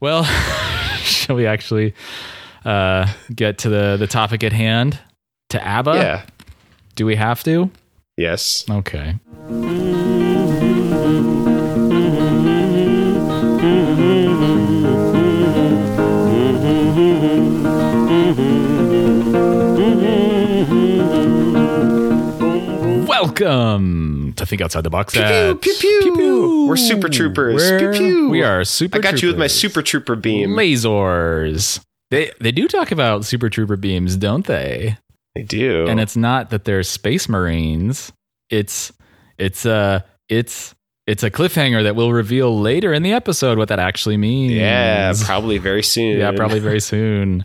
Well, shall we actually uh, get to the, the topic at hand? To ABBA? yeah. Do we have to? Yes. Okay. Welcome Think Outside the Box. Pew, Set. pew, pew, pew. We're super troopers. We're- Pew, pew. We are super. I got you with my super trooper beam. lasers. They they do talk about super trooper beams, don't they? They do. And it's not that they're space marines. It's it's a it's it's a cliffhanger that we'll reveal later in the episode what that actually means. yeah, probably very soon. Yeah, probably very soon.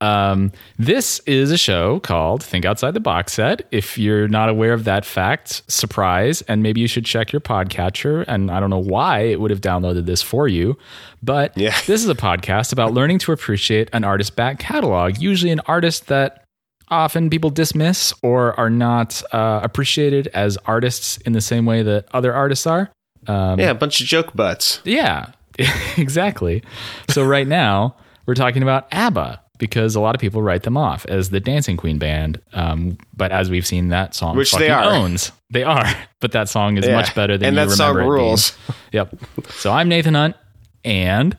Um, this is a show called Think Outside the Box Set. If you're not aware of that fact, surprise, and maybe you should check your podcatcher. And I don't know why it would have downloaded this for you, but Yeah. this is a podcast about learning to appreciate an artist's back catalog, usually an artist that often people dismiss or are not uh, appreciated as artists in the same way that other artists are. Um, Yeah, a bunch of joke butts. yeah, exactly. So right now we're talking about ABBA because a lot of people write them off as the Dancing Queen band. Um, but as we've seen, that song Which they are. owns. They are, but that song is Yeah. much better than and you that song remember it being. rules. Yep. So I'm Nathan Hunt, and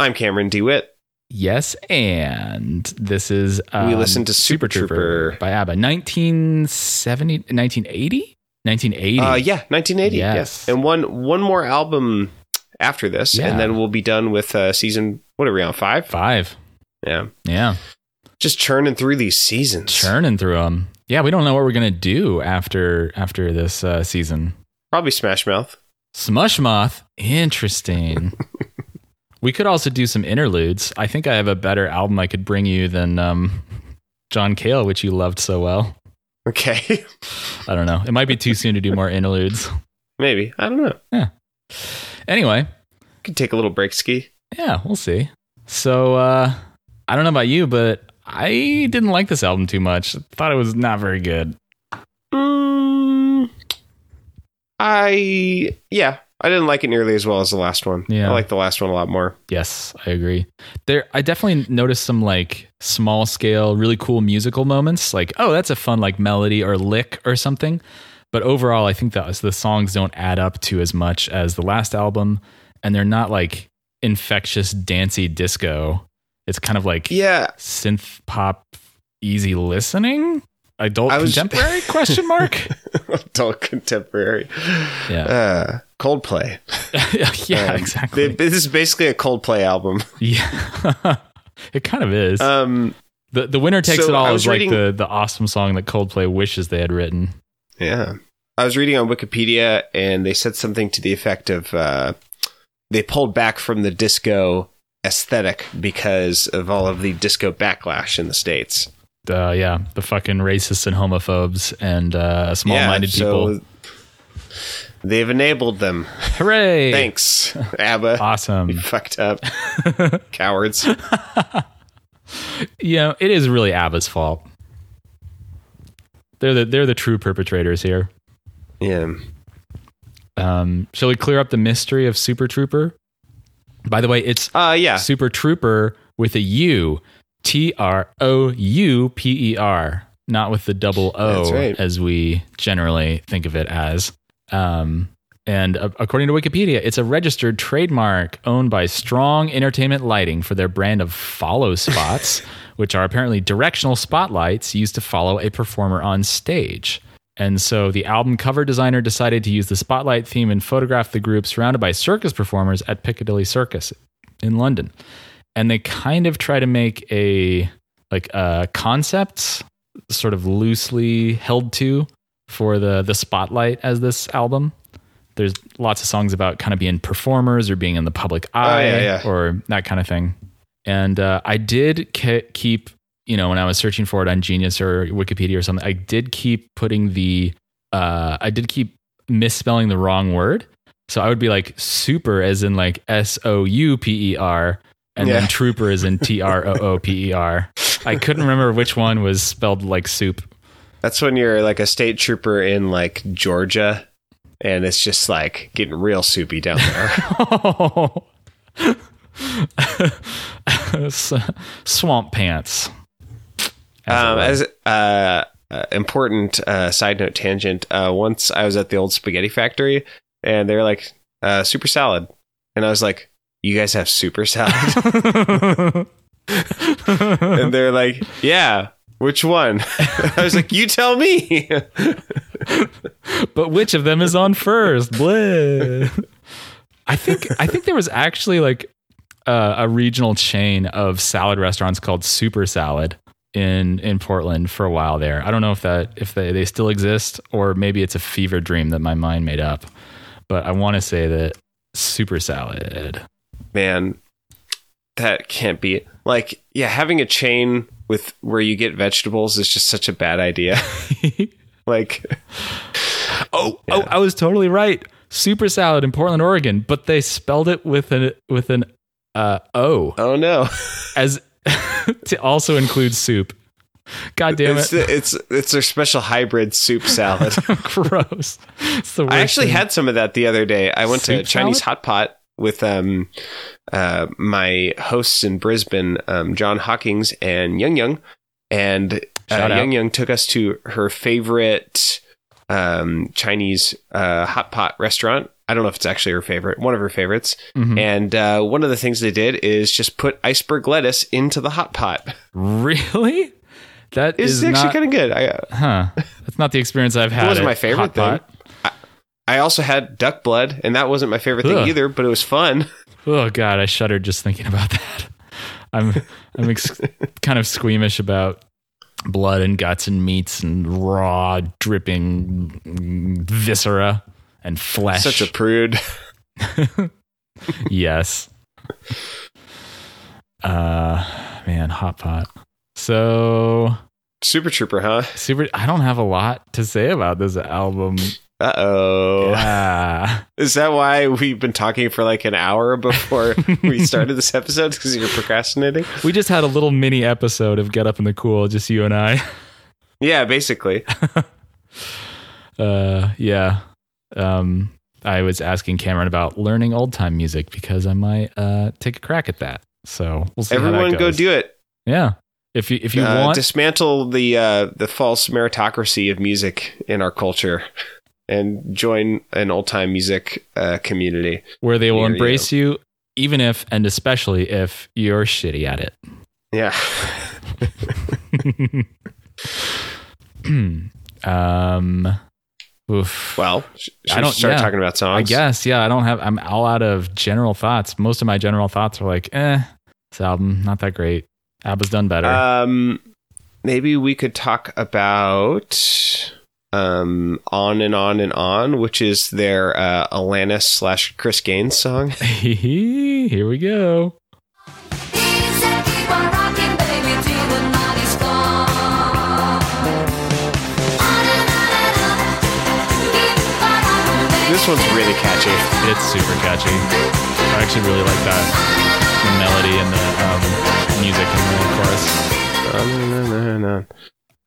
I'm Cameron DeWitt. yes, and this is um, We listened to Super Trooper. by ABBA, 1970, 1980, 1980. Uh, yeah, 1980. Yes. Yes. And one one more album after this, Yeah. and then we'll be done with uh, season. What are we on? Five. Five. Yeah. Yeah. Just churning through these seasons. churning through them. Yeah, we don't know what we're gonna do after after this uh, season. Probably Smash Mouth. Smush Moth, interesting. we could also do some interludes. I think I have a better album I could bring you than um, John Cale, which you loved so well. Okay. I don't know. It might be too soon to do more interludes. Maybe. I don't know. Yeah. Anyway, Could take a little break ski. yeah, we'll see. So uh, I don't know about you, but I didn't like this album too much. Thought it was not very good. Mm, I yeah, I didn't like it nearly as well as the last one. Yeah. I like the last one a lot more. Yes, I agree. There, I definitely noticed some like small scale, really cool musical moments. Like, oh, that's a fun like melody or lick or something. But overall, I think that the songs don't add up to as much as the last album, and they're not like infectious dancey disco. It's kind of like Yeah, synth pop, easy listening, adult I was- contemporary question mark. adult contemporary. Yeah, Uh, Coldplay. yeah, Um, exactly. th- This is basically a Coldplay album. yeah, it kind of is. Um, The the winner takes So it all is was like the the awesome song that Coldplay wishes they had written. yeah, I was reading on Wikipedia, and they said something to the effect of uh, they pulled back from the disco aesthetic because of all of the disco backlash in the states. Uh, yeah, the fucking racists and homophobes and uh, small-minded Yeah, so people. They've enabled them. Hooray! Thanks, ABBA. Awesome. You fucked up, cowards. you know, it is really ABBA's fault. They're the they're the true perpetrators here. Yeah. Um, shall we clear up the mystery of Super Trooper? By the way, it's Uh, yeah. Super Trooper with a U, T R O U P E R, not with the double O right. as we generally think of it as. Um, and uh, according to Wikipedia, it's a registered trademark owned by Strong Entertainment Lighting for their brand of follow spots, which are apparently directional spotlights used to follow a performer on stage. And so the album cover designer decided to use the spotlight theme and photograph the group surrounded by circus performers at Piccadilly Circus in London. And they kind of try to make a like a concept sort of loosely held to for the the spotlight as this album. There's lots of songs about kind of being performers or being in the public eye yeah, yeah. or that kind of thing. And uh, I did ke- keep, you know, when I was searching for it on Genius or Wikipedia or something, I did keep putting the, uh, I did keep misspelling the wrong word. So I would be like super as in like S O U P E R, and Yeah. then trooper as in T R O O P E R. I couldn't remember which one was spelled like soup. That's when you're like a state trooper in like Georgia and it's just like getting real soupy down there. S- Swamp pants. As Um, as uh, uh, important uh, side note tangent, uh, once I was at the old spaghetti factory, and they're like uh, super salad, and I was like, "You guys have super salad?" and they're like, "Yeah." Which one? I was like, "You tell me." but which of them is on first? Blah. I think I think there was actually like uh, a regional chain of salad restaurants called Super Salad in in Portland for a while there. I don't know if that if they, they still exist or maybe it's a fever dream that my mind made up. But I want to say that Super Salad. Man, that can't be like yeah. Having a chain with where you get vegetables is just such a bad idea. like, Oh, oh, I was totally right. Super Salad in Portland, Oregon, but they spelled it with an with an uh, O oh no. as to also include soup. God damn It's, it! it's it's their special hybrid soup salad. Gross. The I actually thing. had some of that the other day. I went to Soup Chinese salad? hot pot with um uh my hosts in Brisbane, um, John Hawkins and Young Young, and uh, Young Young took us to her favorite um Chinese uh hot pot restaurant. I don't know if it's actually her favorite, one of her favorites. Mhm. And uh, one of the things they did is just put iceberg lettuce into the hot pot. Really? That It's is actually not, kind of good. I, uh, huh? That's not the experience I've had. wasn't my favorite thing. Pot. I also had duck blood, and that wasn't my favorite thing Ugh. either, but it was fun. Oh god, I shuddered just thinking about that. I'm I'm ex- kind of squeamish about blood and guts and meats and raw dripping viscera and flesh. Such a prude. yes. Uh man, hot pot. So Super Trooper, huh? super I don't have a lot to say about this album. Uh oh. Yeah. Is that why we've been talking for like an hour before we started this episode? Because you're procrastinating? We just had a little mini episode of Get Up in the Cool, just you and I. Yeah, basically. Uh, yeah. Um, I was asking Cameron about learning old time music because I might uh take a crack at that. So we'll see. how that Everyone go do it. Yeah. If you if you Uh, want, dismantle the uh, the false meritocracy of music in our culture and join an old time music uh, community. where they will embrace you. even if and especially if you're shitty at it. Yeah. um, oof. Well, should I don't start yeah. talking about songs? I guess, yeah. I don't have. I'm all out of general thoughts. Most of my general thoughts are like, eh, this album not that great. ABBA's done better. Um, maybe we could talk about um, "On and On and On," which is their uh, Alanis slash Chris Gaines song. Here we go. This one's really catchy. It's super catchy. I actually really like that melody and the um, music in the chorus.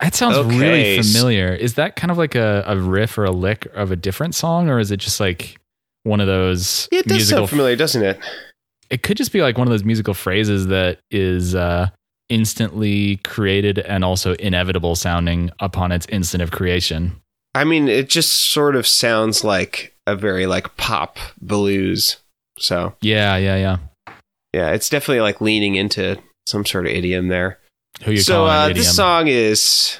That sounds really familiar. Is that kind of like a, a riff or a lick of a different song, or is it just like one of those It does musical? sound familiar, doesn't it? it could just be like one of those musical phrases that is uh, instantly created and also inevitable sounding upon its instant of creation. I mean, it just sort of sounds like a very like pop blues. So Yeah, yeah, yeah. yeah, it's definitely like leaning into some sort of idiom there. Who you so calling uh, this song is.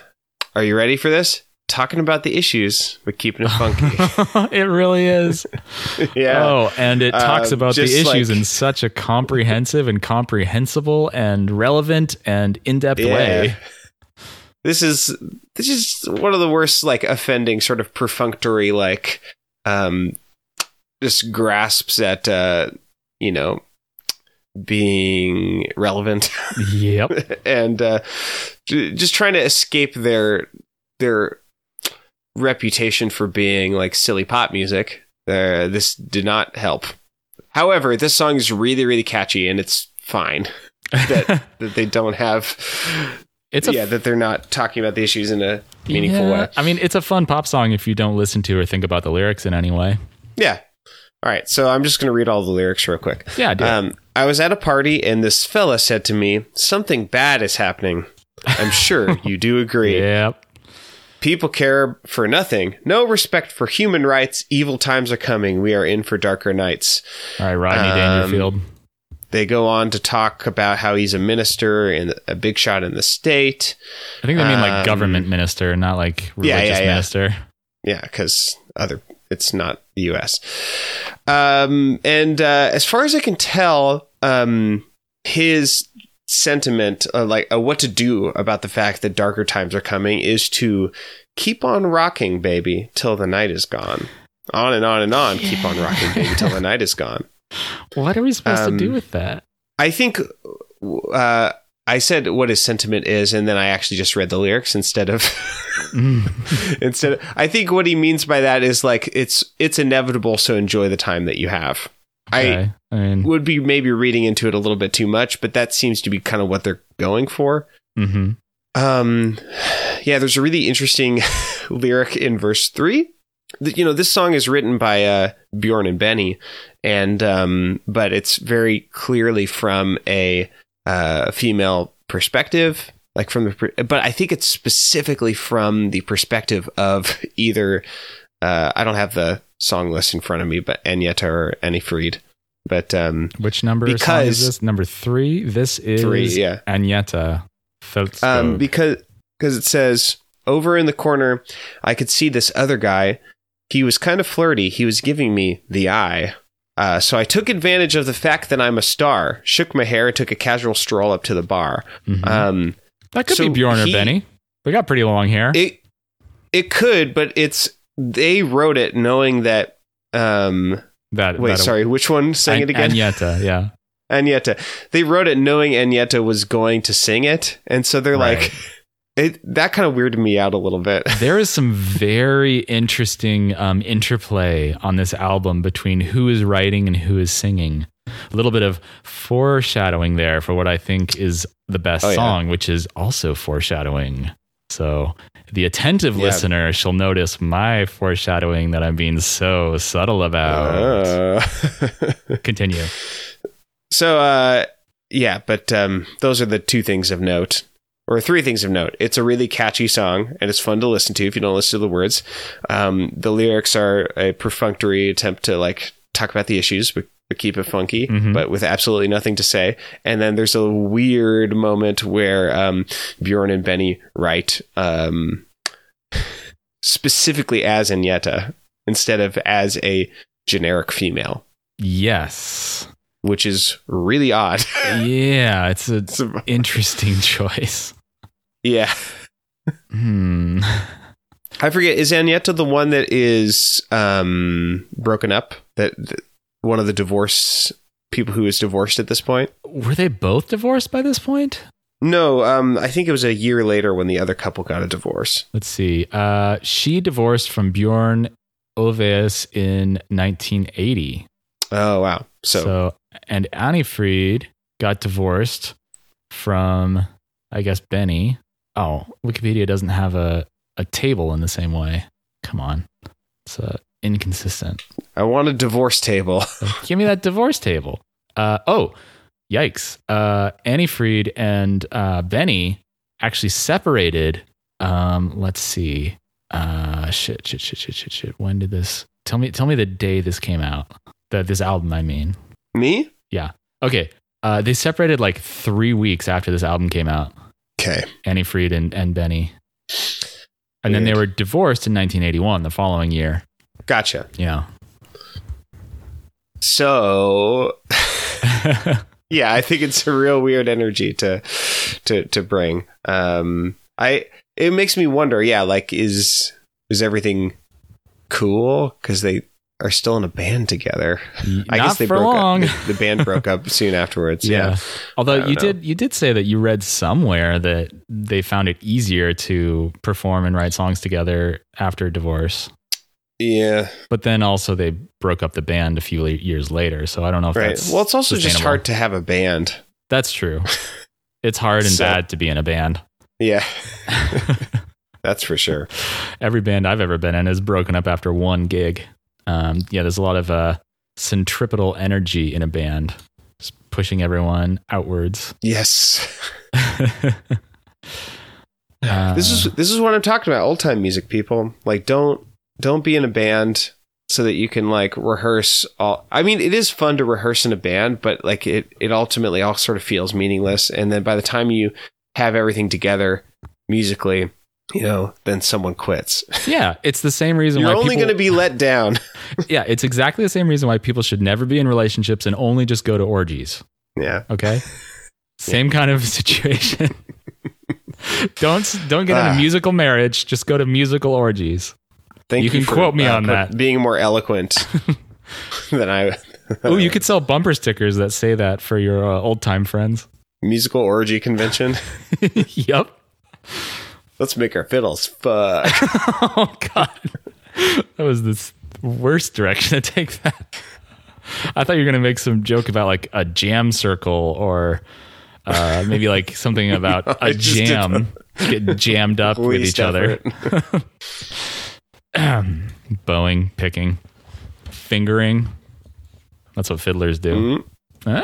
Are you ready for this? Talking about the issues, but keeping it funky. it really is. yeah. Oh, and it talks Uh, about the issues like- in such a comprehensive and comprehensible and relevant and in-depth Yeah. way. This is this is one of the worst like offending sort of perfunctory like um just grasps at uh you know being relevant Yep. and uh just trying to escape their their reputation for being like silly pop music. Uh, this did not help. However, this song is really really catchy and it's fine that that they don't have it's yeah, that they're not talking about the issues in a meaningful Yeah, way. I mean, it's a fun pop song if you don't listen to or think about the lyrics in any way. Yeah. All right, so I'm just going to read all the lyrics real quick. Yeah, do. Um, I was at a party and this fella said to me, "Something bad is happening." I'm sure you do agree. Yep. People care for nothing, no respect for human rights. Evil times are coming. We are in for darker nights. All right, Rodney Um, Dangerfield. They go on to talk about how he's a minister and a big shot in the state. I think they mean like um, government minister, not like Yeah, yeah, religious yeah. minister. Yeah, because other it's not the U.S. Um, and uh, as far as I can tell, um, his sentiment, uh, like uh, what to do about the fact that darker times are coming, is to keep on rocking, baby, till the night is gone. On and on and on. Keep on rocking, baby, till the night is gone. What are we supposed Um, to do with that? I think uh, I said what his sentiment is, and then I actually just read the lyrics instead of Mm. instead. Of, I think what he means by that is like it's it's inevitable, so enjoy the time that you have. I Okay. I mean, would be maybe reading into it a little bit too much, but that seems to be kind of what they're going for. mhm. Um, yeah, there's a really interesting lyric in verse three. You know, this song is written by uh, Bjorn and Benny, and um, but it's very clearly from a uh, female perspective, like from the. But I think it's specifically from the perspective of either. Uh, I don't have the song list in front of me, but Agnetha or Anni-Frid. But um, which number because- is this? Number three. This is Three, yeah. Fältskog. Um, because because it says over in the corner, I could see this other guy. He was kind of flirty. He was giving me the eye. Uh, so I took advantage of the fact that I'm a star, shook my hair, and took a casual stroll up to the bar. Mhm. Um, that could so be Bjorn or he- Benny. They got pretty long hair. it it could, but it's they wrote it knowing that. Um, that wait, that- sorry, which one sang it again? Agnetha, yeah. Agnetha. They wrote it knowing Agnetha was going to sing it, and so they're Right. like, it, that kind of weirded me out a little bit. There is some very interesting um, interplay on this album between who is writing and who is singing. A little bit of foreshadowing there for what I think is the best Oh, yeah. song, which is also foreshadowing. So the attentive Yeah. listener shall notice my foreshadowing that I'm being so subtle about. Uh. Continue. so, uh, yeah, but um, those are the two things of note, or three things of note. It's a really catchy song, and it's fun to listen to if you don't listen to the words. Um, the lyrics are a perfunctory attempt to like talk about the issues, but, but keep it funky, Mhm. but with absolutely nothing to say. And then there's a weird moment where um, Bjorn and Benny write um, specifically as Agnetha instead of as a generic female, Yes. which is really odd. Yeah, it's an interesting choice. Yeah. Hmm. I forget. Is Agnetha the one that is um, broken up? That, that one of the divorce people who is divorced at this point? Were they both divorced by this point? No, um, I think it was a year later when the other couple got a divorce. Let's see. Uh, she divorced from Bjorn Ulvaeus in 1980. Oh wow! So, So, and Anni-Frid got divorced from, I guess, Benny. Oh, Wikipedia doesn't have a, a table in the same way. Come on. It's uh, inconsistent. I want a divorce table. Give me that divorce table. Uh, oh, yikes. Uh, Anni-Frid and uh, Benny actually separated. Um, let's see. Uh, shit, shit, shit, shit, shit, shit. When did this? Tell me, tell me the day this came out. That this album, I mean. Me? Yeah. Okay. Uh, they separated like three weeks after this album came out. Okay. Anni-Frid and, and Benny. And then they were divorced in 1981, the following year. Gotcha. Yeah. So, yeah, I think it's a real weird energy to to to bring. Um, I it makes me wonder. Yeah, like is is everything cool because they are still in a band together? I Not guess they for broke long. up. The, the band broke up soon afterwards. Yeah. Although you know. did you did say that you read somewhere that they found it easier to perform and write songs together after divorce. Yeah. But then also they broke up the band a few years later. So I don't know if Right. that's Well, it's also just hard to have a band. That's true. It's hard and So- bad to be in a band. Yeah. That's for sure. Every band I've ever been in is broken up after one gig. Um, yeah, there's a lot of uh, centripetal energy in a band, just pushing everyone outwards. Yes. Uh, This is this is what I'm talking about. Old time music, people. Like, don't don't be in a band so that you can like rehearse. All I mean, it is fun to rehearse in a band, but like it it ultimately all sort of feels meaningless. And then by the time you have everything together musically, you know, then someone quits. yeah, it's the same reason You're why only people, going to be let down. yeah, it's exactly the same reason why people should never be in relationships and only just go to orgies. yeah. Okay, same kind of situation. don't don't get in a Ah. musical marriage. Just go to musical orgies. Thank You You can quote me on that. Being more eloquent than I. Oh, you could sell bumper stickers that say that for your uh, old time friends. musical orgy convention. yep. Let's make our fiddles fuck. Oh God, that was the worst direction to take that. I thought you were gonna make some joke about like a jam circle or uh, maybe like something about a just did jam get jammed up with each other. Bowing, picking, fingering. That's what fiddlers do. Mm-hmm.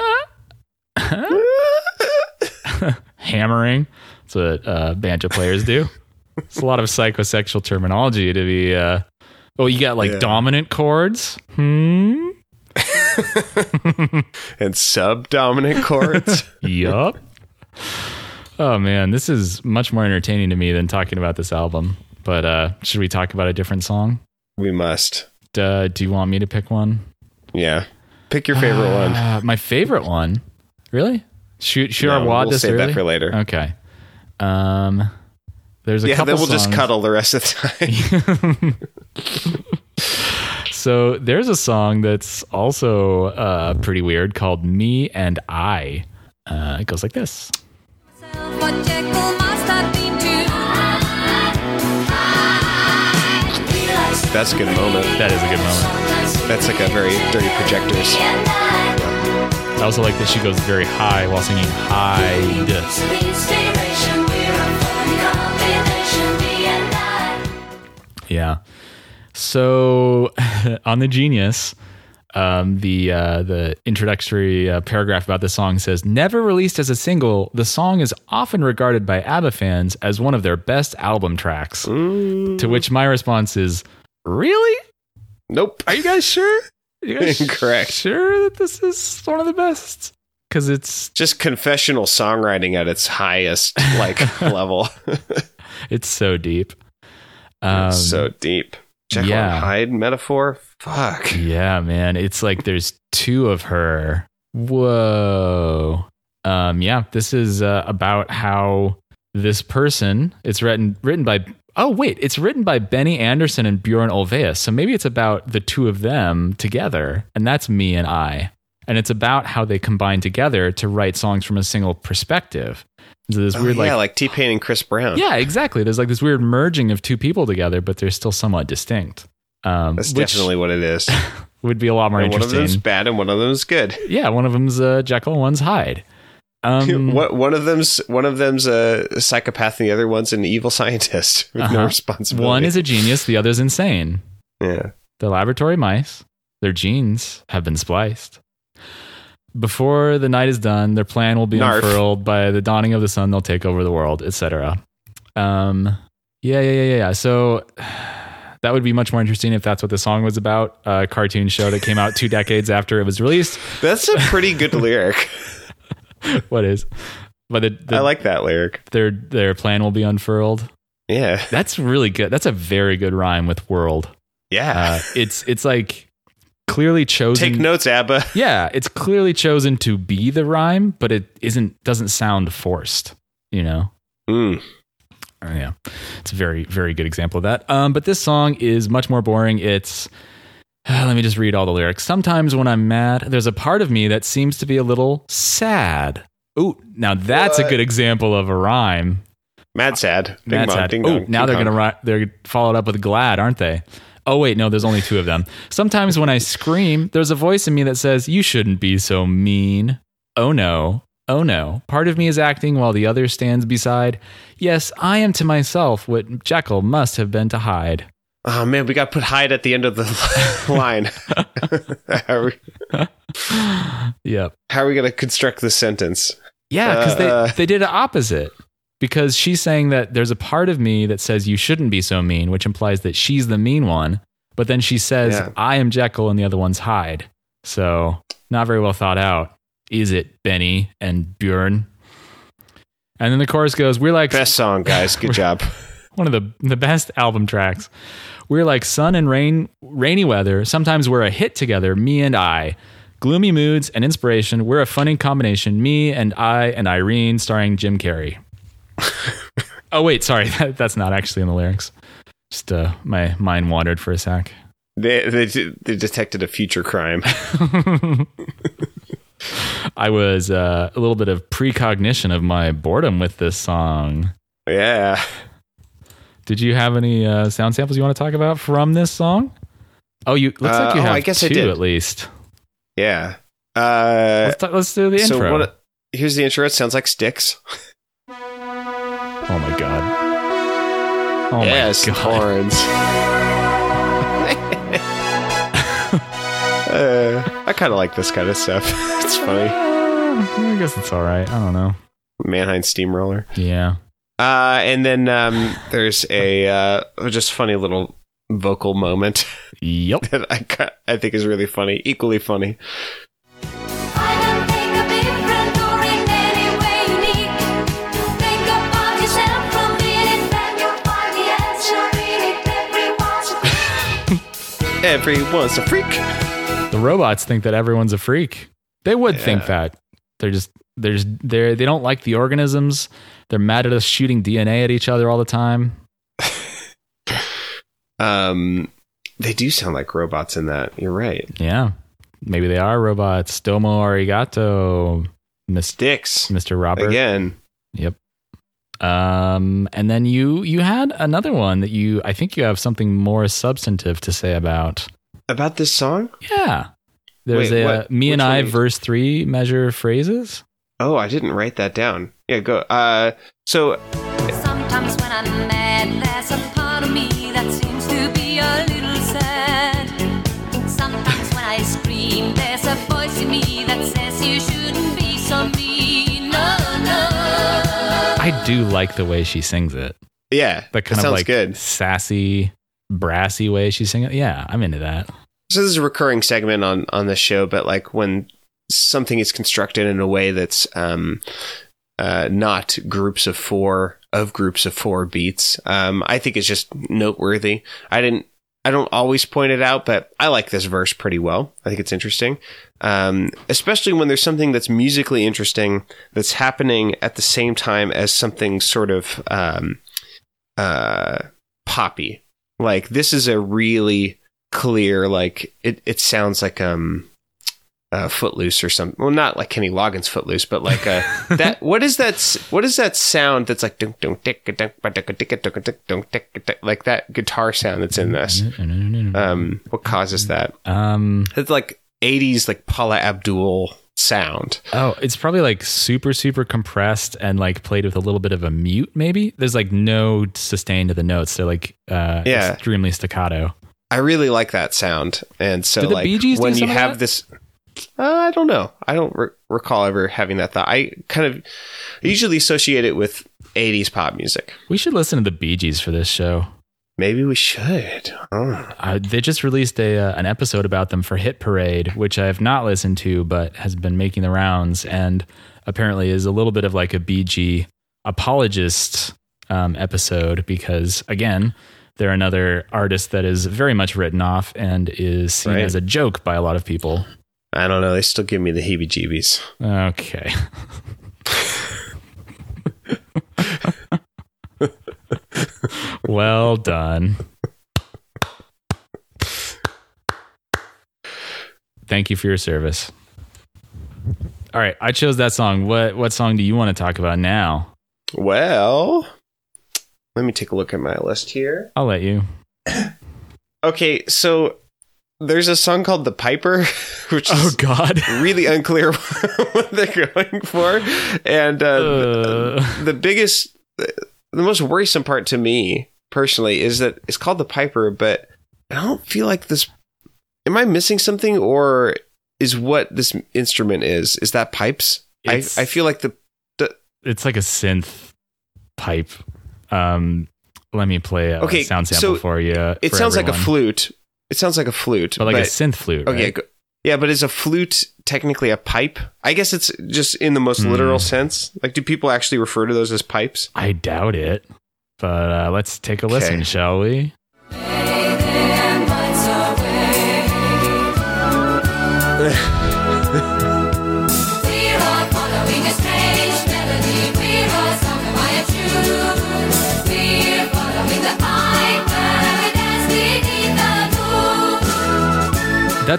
Ah. Hammering. That's what uh, banjo players do. It's a lot of psychosexual terminology to be. Uh, oh, you got like Yeah. dominant chords. Hmm. and subdominant chords. yup. Oh man, this is much more entertaining to me than talking about this album. But uh, should we talk about a different song? we must. Uh, do you want me to pick one? Yeah. Pick your favorite one. Uh, my favorite one. Really? Shoot, shoot our No, wad we'll this save early? that for later. Okay. Um, there's a yeah, couple then we'll just cuddle the rest of the time. So there's a song that's also uh, pretty weird called "Me and I." Uh, it goes like this. What Jekyll must have been to. That's a good moment. That is a good moment. That's like a very dirty projectors. I also like that she goes very high while singing "Hide." Yeah. So on the Genius, um, the uh, the introductory uh, paragraph about the song says, "Never released as a single, the song is often regarded by ABBA fans as one of their best album tracks." To which my response is, "Really? Nope. Are you guys sure? You guys Incorrect. Sure that this is one of the best? Because it's Just confessional songwriting at its highest like level. it's so deep. Um, so deep. Jekyll yeah. and Hyde metaphor. Fuck. Yeah, man. It's like there's two of her. Whoa. Um, yeah, this is uh, about how this person, it's written written by Oh, wait, it's written by Benny Andersson and Bjorn Ulvaeus. So maybe it's about the two of them together, and that's me and I. And it's about how they combine together to write songs from a single perspective. So this Oh, weird yeah, like like T Pain and Chris Brown. yeah, exactly. There's like this weird merging of two people together, but they're still somewhat distinct. Um, That's definitely what it is. would be a lot more And one of interesting. them's bad and one of them's good. Yeah, one of them's uh, Jekyll, one's Hyde. Um, What one of them's one of them's a psychopath and the other one's an evil scientist with no Uh-huh. responsibility. one is a genius, the other's insane. yeah. They're laboratory mice. Their genes have been spliced. Before the night is done, their plan will be Narf. unfurled. By the dawning of the sun, they'll take over the world, etc. Um, yeah, yeah, yeah, yeah, yeah. So that would be much more interesting if that's what the song was about. A cartoon show that came out two decades after it was released. That's a pretty good lyric. What is? But the, the, I like that lyric. their their plan will be unfurled. Yeah. That's really good. That's a very good rhyme with world. Yeah. Uh, it's it's like clearly chosen. Take notes, Abba. Yeah, it's clearly chosen to be the rhyme, but it isn't doesn't sound forced. You know. Mm. Yeah, it's a very very good example of that. Um, but this song is much more boring. It's let me just read all the lyrics. Sometimes when I'm mad, there's a part of me that seems to be a little sad. Ooh, now that's a good example of a rhyme. Mad sad. Ding Mad sad. ding Oh, dong, now they're dong. gonna ri- they're followed up with glad, aren't they? Oh wait, no, there's only two of them. Sometimes when I scream, there's a voice in me that says, "You shouldn't be so mean." Oh no. Oh no. Part of me is acting while the other stands beside. Yes, I am to myself what Jekyll must have been to Hyde. Oh man, we got put Hyde at the end of the line. how, are we, Yep. how are we going to construct this sentence? Yeah, because Uh, they they did the opposite. Because she's saying that there's a part of me that says you shouldn't be so mean, which implies that she's the mean one. But then she says Yeah. I am Jekyll and the other one's Hyde. So not very well thought out, is it, Benny and Bjorn? And then the chorus goes, "We're like Best song, guys. Good job. one of the the best album tracks. We're like sun and rain, rainy weather. Sometimes we're a hit together, me and I. Gloomy moods and inspiration. We're a funny combination, me and I and Irene, starring Jim Carrey. Oh wait, sorry, that, that's not actually in the lyrics. Just uh, my mind wandered for a sec. They, they they detected a future crime. I was uh, a little bit of precognition of my boredom with this song. Yeah. Did you have any uh, sound samples you want to talk about from this song? Oh, you looks Uh, like you oh, have I guess I two did. at least. Yeah. Uh, Let's, talk, let's do the so intro. what? Here's the intro. It sounds like Styx. oh my god. Oh yes, my god. horns. uh, I kind of like this kind of stuff. it's funny. I guess it's all right. I don't know. Mannheim Steamroller. Yeah. Uh, and then um, there's a uh, just funny little vocal moment Yep. that I I think is really funny, equally funny. Everyone's a freak. Everyone's a freak. The robots think that everyone's a freak. They would think that. They're just they're just, they're they don't like the organisms. They're mad at us shooting DNA at each other all the time. Um, they do sound like robots in that. You're right. Yeah. Maybe they are robots. Domo arigato, Mis- Styx Mr. Robert. again. Yep. Um, and then you you had another one that you I think you have something more substantive to say about. About this song? Yeah. There's Wait, a what- me and which one I verse three measure phrases. Oh, I didn't write that down. Yeah, go. Uh, so Sometimes when I'm mad, there's a part of me that do like the way she sings it. yeah, The kind that of like good. sassy, brassy way she sings it. Yeah, I'm into that. So this is a recurring segment on on the show, but like when something is constructed in a way that's um, uh, not groups of four of groups of four beats, um, I think it's just noteworthy. I didn't. I don't always point it out, but I like this verse pretty well. I think it's interesting, um, especially when there's something that's musically interesting that's happening at the same time as something sort of um, uh, poppy. Like this is a really clear like it, it sounds like um uh, Footloose or something. Well, not like Kenny Loggins Footloose, but like uh, that. What is that? What is that sound that's like dunk dunk tick dunk dunk tick dunk dunk dunk tick tick, like that guitar sound that's in this? Um, what causes that? Um, It's like '80s like Paula Abdul sound. oh, it's probably like super, super compressed and like played with a little bit of a mute, maybe. There's like no sustain to the notes. They're like uh, Yeah. extremely staccato. I really like that sound, and so like Bee Gees do when you have that? this, uh, I don't know. I don't re- recall ever having that thought. I kind of usually associate it with '80s pop music. We should listen to the Bee Gees for this show. Maybe we should. Oh. Uh, they just released a uh, an episode about them for Hit Parade, which I have not listened to, but has been making the rounds, and apparently is a little bit of like a BG apologist um, episode because again, they're another artist that is very much written off and is seen Right. as a joke by a lot of people. I don't know. They still give me the heebie-jeebies. Okay. well done. Thank you for your service. All right, I chose that song. What what song do you want to talk about now? Well, let me take a look at my list here. I'll let you. Okay, so there's a song called "The Piper," which Oh is God. really unclear what they're going for, and uh, Uh. the biggest, the most worrisome part to me personally is that it's called the piper, but I don't feel like this. Am I missing something, or is what this instrument is? Is that pipes? I, It's- I feel like the It's like a synth pipe. Um, let me play a Okay, sound sample so for you. it sounds like a flute. It sounds like a flute, but like a synth flute. okay, right? yeah, but is a flute technically a pipe? I guess it's just in the most Hmm. literal sense. Like, do people actually refer to those as pipes? I doubt it. But uh, let's take a listen, shall we?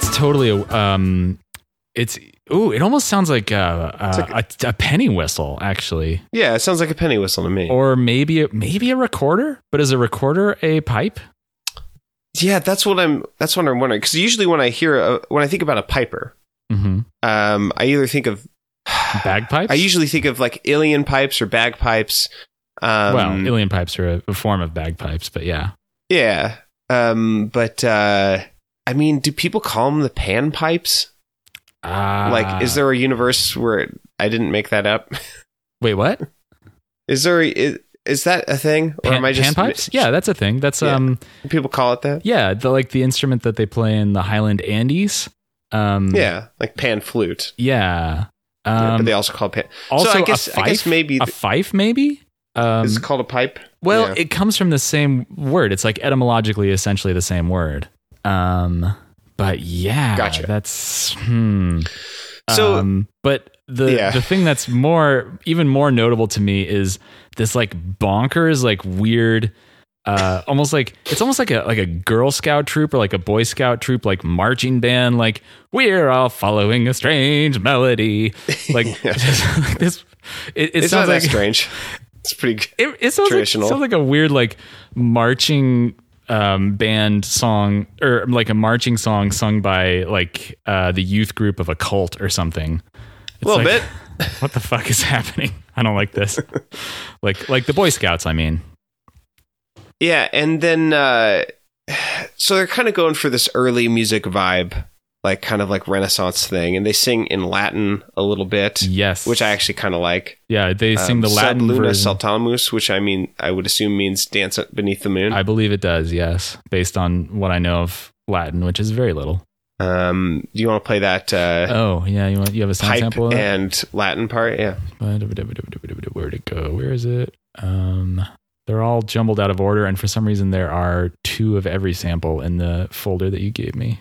That's totally a um. It's ooh. It almost sounds like a, a, a, a penny whistle, actually, Yeah, it sounds like a penny whistle to me. or maybe a, maybe a recorder. But is a recorder a pipe? yeah, that's what I'm. That's what I'm wondering. Because usually when I hear a, when I think about a piper, Mm-hmm. um, I either think of Bagpipes. I usually think of like Uilleann pipes or bagpipes. Um, well, Uilleann pipes are a, a form of bagpipes, but yeah. yeah. Um, but uh, I mean, do people call them the pan pipes? Uh, like, is there a universe where I didn't make that up? Wait, what? Is there? Is, is that a thing, or Pan, am I just panpipes? Yeah, that's a thing. That's Yeah. um, People call it that. yeah, the like the instrument that they play in the Highland Andes. Um, Yeah, like pan flute. yeah. Yeah, Um, but they also call it pan. also, so I guess a fife, I guess maybe a fife, maybe. Um, is it called a pipe? well, Yeah. it comes from the same word. It's like etymologically, essentially the same word. Um, but yeah, Gotcha. That's hmm. So- um, but the Yeah. the thing that's more even more notable to me is this like bonkers like weird uh almost like it's almost like a like a girl scout troop or like a boy scout troop like marching band like we're all following a strange melody like, Yeah. just like this it, it sounds that like strange. It's pretty. Good. it, it sounds like, Traditional. sounds like a weird like marching um, band song or like a marching song sung by like uh, the youth group of a cult or something. It's A little like, bit. What the fuck is happening? I don't like this. like like the Boy Scouts. I mean, Yeah, and then uh so they're kind of going for this early music vibe, like kind of like Renaissance thing, and they sing in Latin a little bit, yes, which I actually kind of like. yeah they sing Um, the Latin Sub Luna version. Saltamus, which I mean, I would assume means dance beneath the moon. I believe it does. Yes, based on what I know of Latin, which is very little. um, do you want to play that uh, Oh yeah, you want you have a sound sample and Latin part? Yeah. Where'd it go? Where is it? Um, they're all jumbled out of order, and for some reason, there are two of every sample in the folder that you gave me.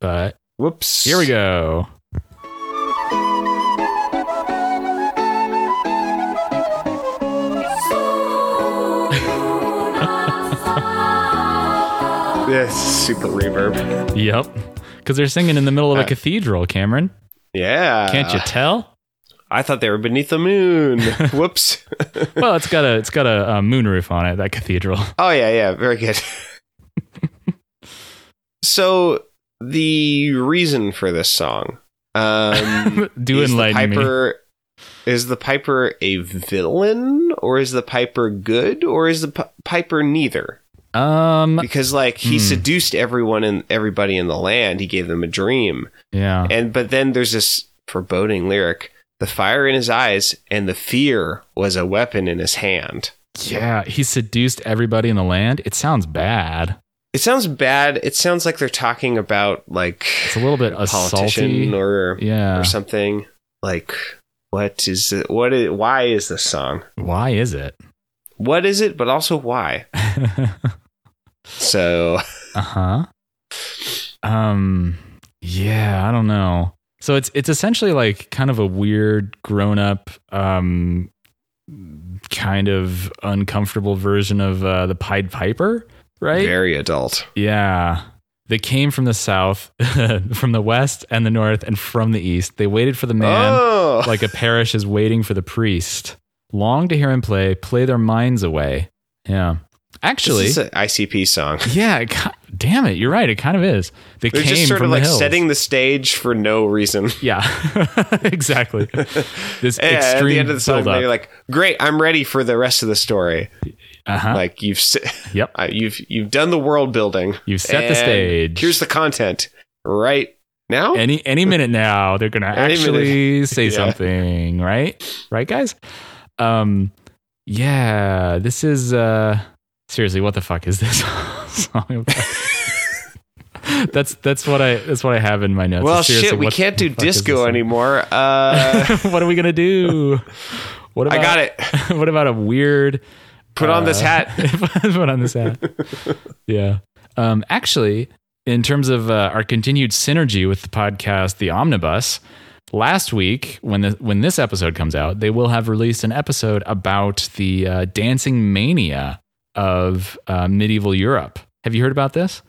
But Whoops. here we go. This super reverb. Yep, because they're singing in the middle of a Uh, cathedral. Cameron, Yeah. can't you tell? I thought they were beneath the moon. Whoops. Well, it's got a it's got a, a moon roof on it. That cathedral. Oh yeah, yeah, very good. so the reason for this song, um, Do is the enlighten me. Piper is the Piper a villain or is the Piper good or is the P- Piper neither? Um, Because like he Hmm. seduced everyone and everybody in the land, he gave them a dream, yeah, and but then there's this foreboding lyric: the fire in his eyes and the fear was a weapon in his hand. yeah. He seduced everybody in the land. It sounds bad. It sounds bad. It sounds like they're talking about like It's a little bit a politician assaulty. or yeah. or something. Like what is it? What is, why is this song? Why is it? What is it? But also why? So Uh huh. Um. Yeah, I don't know. So it's it's essentially like kind of a weird grown up, um, kind of uncomfortable version of uh, the Pied Piper, right? very adult. Yeah. They came from the south, from the west and the north, and from the east. They waited for the man oh, like a parish is waiting for the priest. Long to hear him play, play their minds away. Yeah. Actually, this is an ICP song. yeah. Damn it, you're right. It kind of is. They They're came just sort from of like hills. setting the stage for no reason. Yeah, exactly. This Yeah, at the end of the song, build-up. they're like, "Great, I'm ready for the rest of the story." uh-huh. Like you've Yep. uh, you've you've done the world building. You've set the stage. Here's the content right now. any any minute now they're gonna actually say Yeah. something right right guys um yeah this is uh seriously what the fuck is this song that's that's what i that's what i have in my notes well, shit, we can't do disco anymore. Uh, what are we gonna do what about, I got it. what about a weird Put on this uh, hat. put on this hat yeah um actually in terms of uh, our continued synergy with the podcast the omnibus last week when the when this episode comes out they will have released an episode about the uh, dancing mania of uh, medieval europe have you heard about this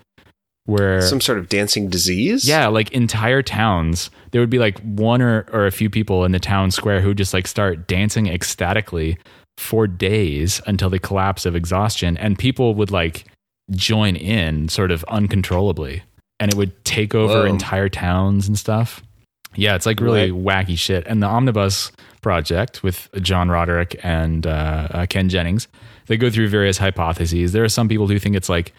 where Some sort of dancing disease. yeah, like entire towns. There would be like one or, or a few people in the town square who just like start dancing ecstatically for days until they collapse of exhaustion. And people would like join in sort of uncontrollably. And it would take over Whoa. entire towns and stuff. Yeah, it's like really Right. wacky shit. And the Omnibus project with John Roderick and uh, uh, Ken Jennings, they go through various hypotheses. There are some people who think it's like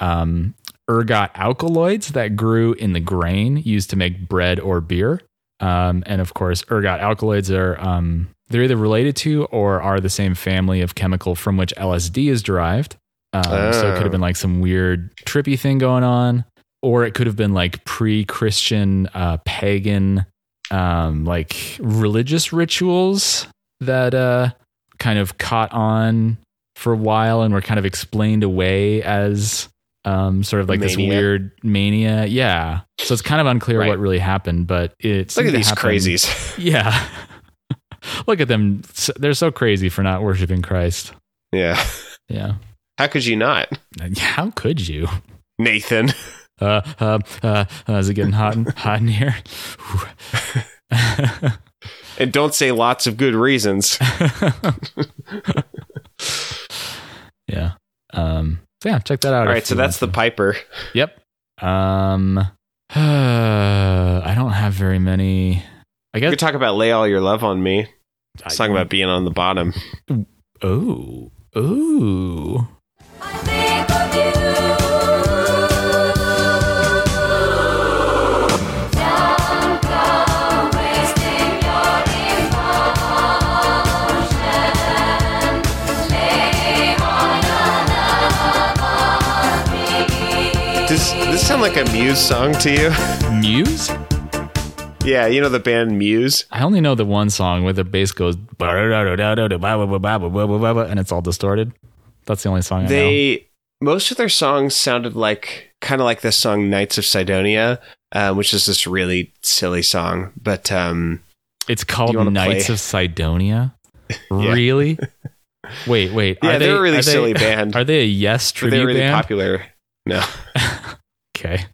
um, ergot alkaloids that grew in the grain used to make bread or beer. Um, and of course, ergot alkaloids are um, they're either related to or are the same family of chemical from which LSD is derived. Um, So it could Oh. have been like some weird trippy thing going on, or it could have been like pre-Christian, uh, pagan, um, like religious rituals that uh, kind of caught on for a while and were kind of explained away as um, sort of like this weird mania. Yeah. So it's kind of unclear Right. what really happened, but it's Look at these happen- crazies. Yeah. Look at them. They're so crazy for not worshiping Christ. yeah. Yeah. How could you not, How could you? Nathan? Uh, uh, uh, uh, is it getting hot in, hot in here? And don't say lots of good reasons. Yeah. Um, so yeah, check that out. All right. so you that's the Piper. Yep. Um, I don't have very many. I You guess could talk about lay all your love on me. I- Talking about being on the bottom. Oh, oh. Like a Muse song to you? Muse. yeah, you know the band Muse. I only know the one song where the bass goes and it's all distorted. That's the only song I know. They most of their songs sounded like kind of like this song "Knights of Sidonia," um, which is this really silly song. But um, It's called Knights play? of Sidonia. Really? Wait, wait. yeah, are they're they, a really are they- silly band. Are they a Yes but they're tribute really band? popular. No. Okay.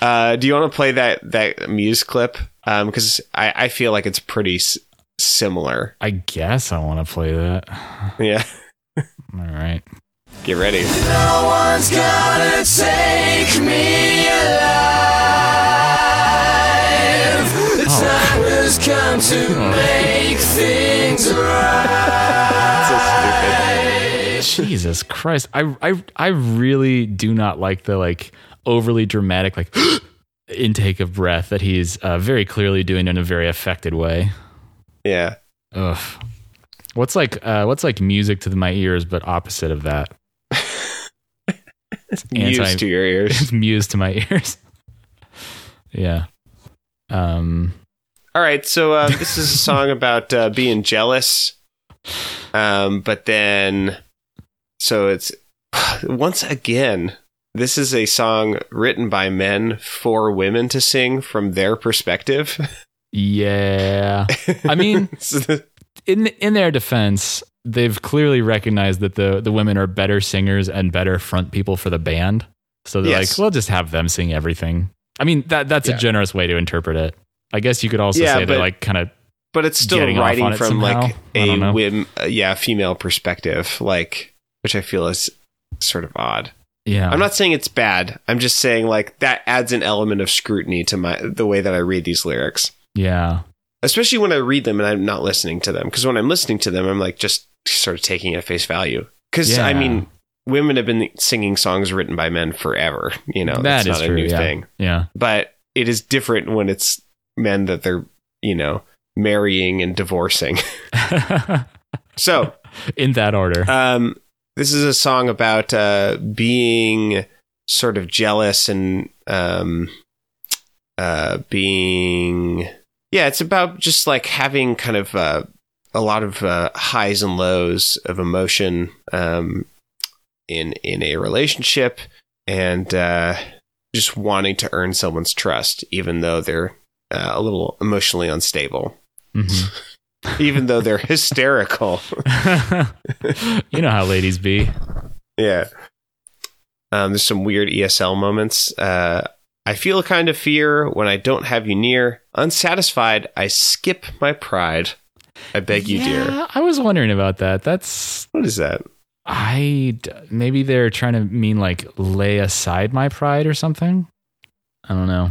Uh, do you want to play that that Muse clip? Because I, I feel like it's pretty s- similar. I guess I want to play that. Yeah, All right. get ready. No one's gonna take me alive. The Oh. time has come to make things right. Jesus Christ. I I I really do not like the like overly dramatic like intake of breath that he's uh, very clearly doing in a very affected way. Yeah, Ugh. What's like uh what's like music to my ears but opposite of that? It's Muse anti- to your ears. it's muse to my ears. yeah. Um All right, so uh, this is a song about uh, being jealous, um, but then, so it's once again, this is a song written by men for women to sing from their perspective. yeah. I mean, in in their defense, they've clearly recognized that the the women are better singers and better front people for the band. So they're Yes. like, we'll just have them sing everything. I mean, that that's Yeah. a generous way to interpret it. I guess you could also Yeah, say they're like kind of but it's still writing it from somehow? like a whim, uh, yeah, female perspective, like which I feel is sort of odd. Yeah. I'm not saying it's bad. I'm just saying like that adds an element of scrutiny to my the way that I read these lyrics. Yeah. Especially when I read them and I'm not listening to them because when I'm listening to them I'm like just sort of taking it at face value. Cuz I mean women have been singing songs written by men forever, you know. That That's is not true. a new yeah. thing. Yeah. But it is different when it's men that they're, you know, marrying and divorcing. so, In that order. um, this is a song about uh, being sort of jealous and um, uh, being. Yeah, it's about just like having kind of uh, a lot of uh, highs and lows of emotion um, in in a relationship, and uh, just wanting to earn someone's trust, even though they're uh, a little emotionally unstable, Mhm. Even though they're hysterical. you know how ladies be. Yeah. Um, there's some weird ESL moments. Uh, I feel a kind of fear when I don't have you near. Unsatisfied, I skip my pride. I beg you, dear. I was wondering about that. That's What is that? I maybe they're trying to mean like lay aside my pride or something. I don't know.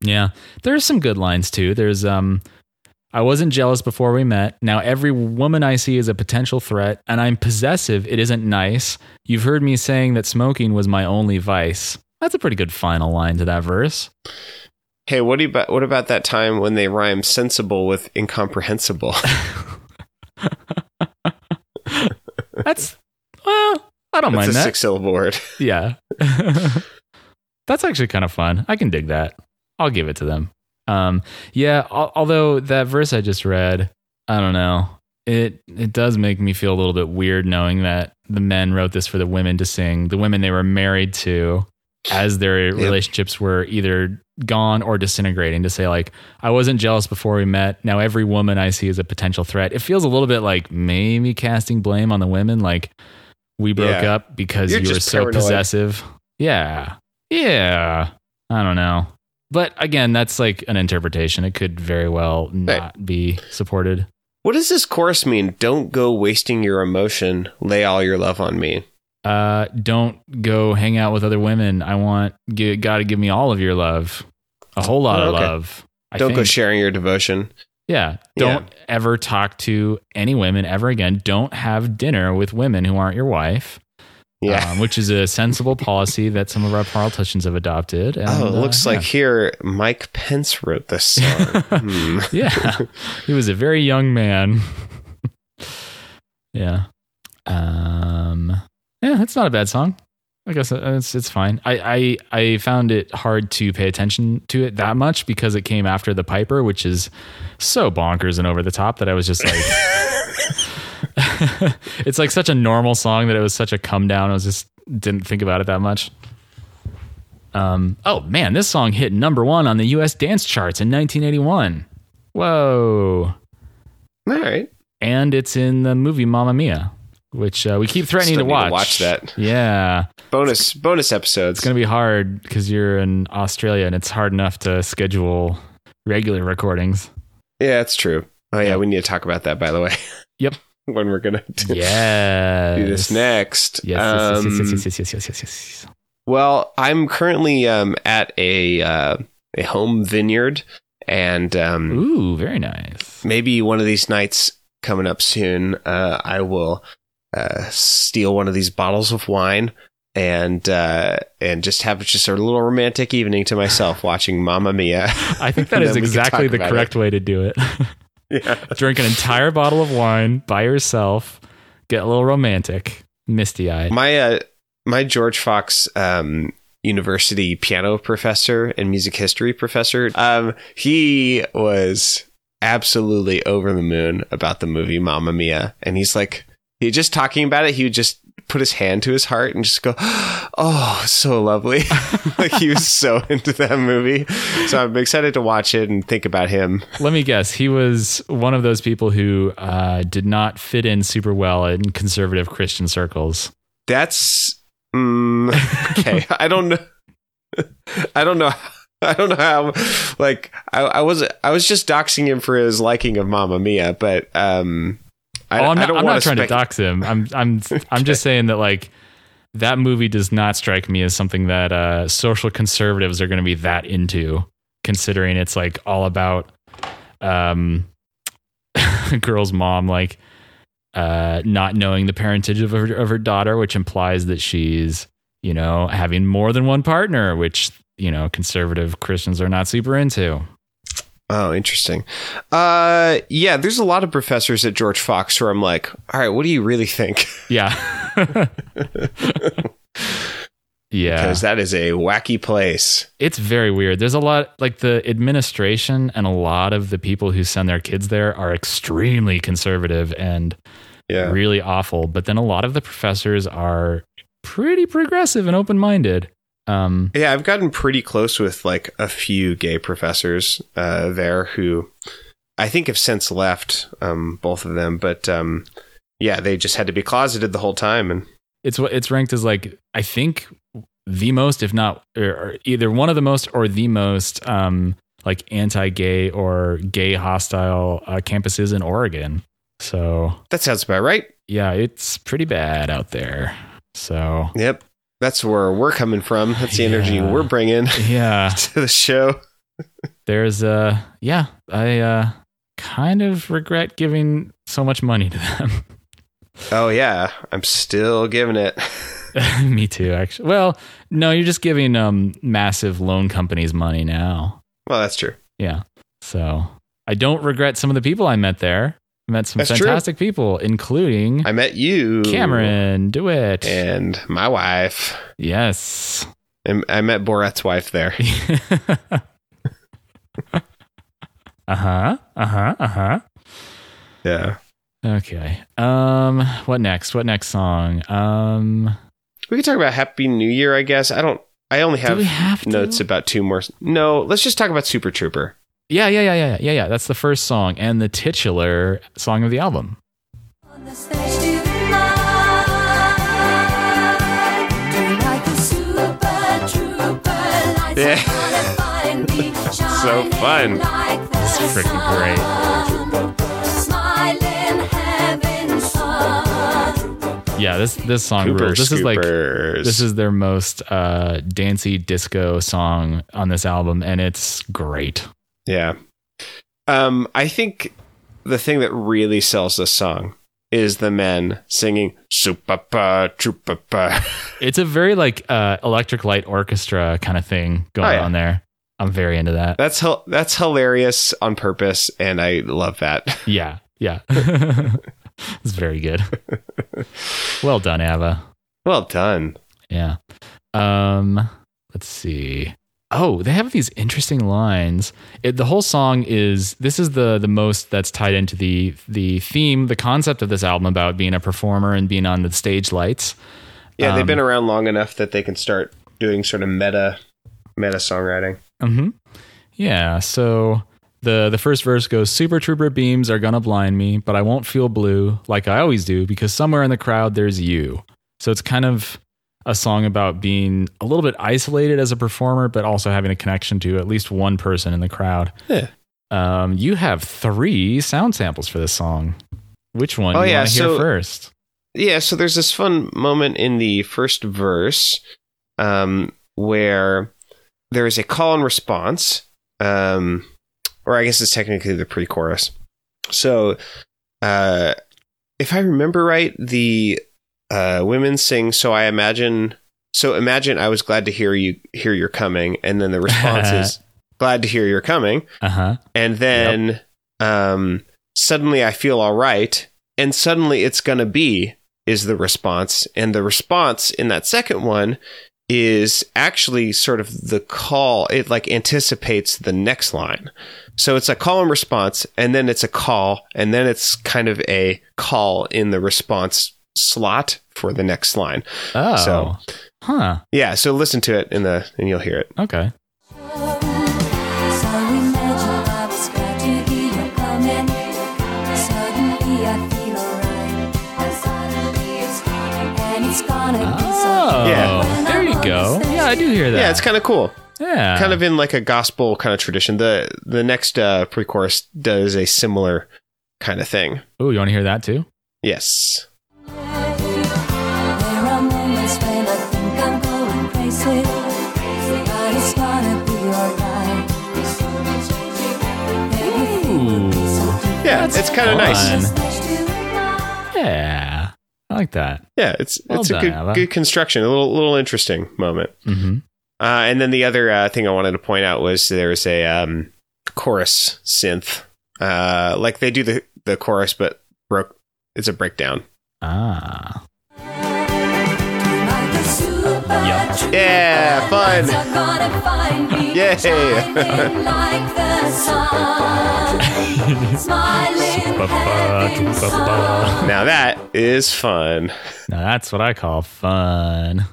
Yeah, there's some good lines too. There's um, I wasn't jealous before we met. Now every woman I see is a potential threat, and I'm possessive. It isn't nice. You've heard me saying that smoking was my only vice. That's a pretty good final line to that verse. Hey, what do you about what about that time when they rhyme sensible with incomprehensible? That's well, I don't That's mind a that. six syllable word. Yeah. That's actually kind of fun. I can dig that. I'll give it to them. Um, yeah, al- although that verse I just read, I don't know. It it does make me feel a little bit weird knowing that the men wrote this for the women to sing, the women they were married to as their relationships were either gone or disintegrating to say like I wasn't jealous before we met. Now every woman I see is a potential threat. It feels a little bit like maybe casting blame on the women like we broke Yeah. up because You're you were so paranoid. possessive. Yeah. Yeah. I don't know. But again, that's like an interpretation. It could very well not be supported. What does this chorus mean? Don't go wasting your emotion. Lay all your love on me. Uh, don't go hang out with other women. I want g- got to give me all of your love, a whole lot Oh, of love. I Don't go sharing your devotion. Yeah. Don't ever talk to any women ever again. Don't have dinner with women who aren't your wife. Yeah. um, which is a sensible policy that some of our politicians have adopted. And, oh, it uh, looks yeah. like here Mike Pence wrote this song. Hmm. yeah, he was a very young man. yeah, um, yeah, it's not a bad song. I guess it's it's fine. I, I I found it hard to pay attention to it that much because it came after the Piper, which is so bonkers and over the top that I was just like, it's like such a normal song that it was such a come down. I was just didn't think about it that much. Um, oh man, this song hit number one on the U.S. dance charts in 1981. Whoa! All right. And it's in the movie Mamma Mia, which uh, we keep threatening to need to watch. watch that. Yeah, Bonus bonus episodes. it's gonna be hard because you're in Australia and it's hard enough to schedule regular recordings. yeah, it's true. Oh yeah, Yeah. we need to talk about that by the way. Yep. when we're gonna do, Yeah. do this next. Yes, Um, yes, yes, yes, yes, yes, yes, yes, yes. Well, I'm currently um, at a uh, a home vineyard, and um, Ooh, very nice. maybe one of these nights coming up soon, uh, I will uh, steal one of these bottles of wine and uh, and just have just a little romantic evening to myself watching Mamma Mia. I think that is then we can exactly the correct way to do it. Yeah. Drink an entire bottle of wine by yourself, get a little romantic, misty eyed. My uh, my George Fox um, University piano professor and music history professor, um, he was absolutely over the moon about the movie Mamma Mia, and he's like, he just talking about it, he would just put his hand to his heart and just go, "Oh, so lovely!" like he was so into that movie. So I'm excited to watch it and think about him. Let me guess. He was one of those people who uh, did not fit in super well in conservative Christian circles. That's mm, okay. I don't know. I don't know. I don't know how. Like I, I was, I was just doxing him for his liking of Mamma Mia, but um, I, oh, I'm not, I'm not trying spec- to dox him. I'm I'm I'm just saying that like that movie does not strike me as something that uh, social conservatives are going to be that into, considering it's like all about um, girl's mom like uh, not knowing the parentage of her, of her daughter, which implies that she's you know having more than one partner, which you know conservative Christians are not super into. Oh, interesting. Uh, yeah, there's a lot of professors at George Fox where I'm like, all right, what do you really think? Yeah. yeah. Because that is a wacky place. It's very weird. There's a lot like the administration and a lot of the people who send their kids there are extremely conservative and Yeah. really awful. But then a lot of the professors are pretty progressive and open minded. Um, Yeah, I've gotten pretty close with like a few gay professors uh, there who I think have since left, um, both of them. But um, yeah, they just had to be closeted the whole time. And it's what it's ranked as like I think the most, if not either one of the most or the most um, like anti-gay or gay hostile uh, campuses in Oregon. So that sounds about right. yeah, it's pretty bad out there. So Yep. That's where we're coming from. That's the energy Yeah. we're bringing yeah, to the show. there's uh yeah, I uh kind of regret giving so much money to them. Oh, yeah. I'm still giving it. Me too, actually. Well, no, you're just giving um massive loan companies money now. Well, that's true. Yeah. So I don't regret some of the people I met there. Met some That's true. fantastic people, including I met you, Cameron DeWitt. and my wife. yes. And I met Borat's wife there. uh huh. Uh huh. Uh huh. Yeah. Okay. Um. What next? What next song? Um. We could talk about Happy New Year, I guess. I don't. I only have, have to? notes about two more. No, let's just talk about Super Trooper. Yeah. Yeah. Yeah. Yeah. Yeah. Yeah. That's the first song and the titular song of the album. On the stage tonight, tonight the super trooper lights Yeah. are gonna find me So fun. shining like the It's freaking great. sun, Smiling, having fun. Yeah. This this song Cooper rules. This is like this is their most uh dancey disco song on this album, and it's great. Yeah. Um, I think the thing that really sells this song is the men singing Super Trooper. It's a very like uh, electric light orchestra kind of thing going Oh, yeah. on there. I'm very into that. That's that's hilarious on purpose, and I love that. Yeah, yeah. it's very good. well done, ABBA. well done. Yeah. Um, let's see. Oh, they have these interesting lines. It, the whole song is this is the the most that's tied into the the theme, the concept of this album about being a performer and being on the stage lights. Yeah, they've Um, been around long enough that they can start doing sort of meta meta songwriting. Mm-hmm. Yeah. So the the first verse goes: "Super Trooper beams are gonna blind me, but I won't feel blue like I always do because somewhere in the crowd there's you." So it's kind of a song about being a little bit isolated as a performer, but also having a connection to at least one person in the crowd. Yeah. Um, you have three sound samples for this song. Which one Oh, do you yeah, want to hear so- first? Yeah, so there's this fun moment in the first verse um, where there is a call and response, um, or I guess it's technically the pre-chorus. So, uh, if I remember right, the uh, women sing. So I imagine. So imagine I was glad to hear you hear you're coming, and then the response is glad to hear you're coming, Uh huh. and then um, suddenly I feel all right, and suddenly it's gonna be is the response, and the response in that second one is actually sort of the call. It like anticipates the next line, so it's a call and response, and then it's a call, and then it's kind of a call in the response slot for the next line. Oh. So- Huh. Yeah, so listen to it in the and you'll hear it. Okay. So imagine I was glad to hear you coming. Suddenly I feel alright. And suddenly it's gonna, and it's gonna be so Oh. Yeah. There you go. Yeah, I do hear that. Yeah, it's kind of cool. yeah. kind of in like a gospel kind of tradition. The the next uh, pre-chorus does a similar kind of thing. Oh, you want to hear that too? Yes. Crazy, but it's gonna be alright. Ooh. Yeah, it's kind of nice. Yeah. I like that. Yeah, it's Well it's done, a good ABBA. good construction, a little little interesting moment. hmm Uh, and then the other uh, thing I wanted to point out was there's a um, chorus synth, uh, like they do the the chorus, but broke. It's a breakdown. Ah. Yeah, fun. Yay. Now that is fun. Now that's what I call fun.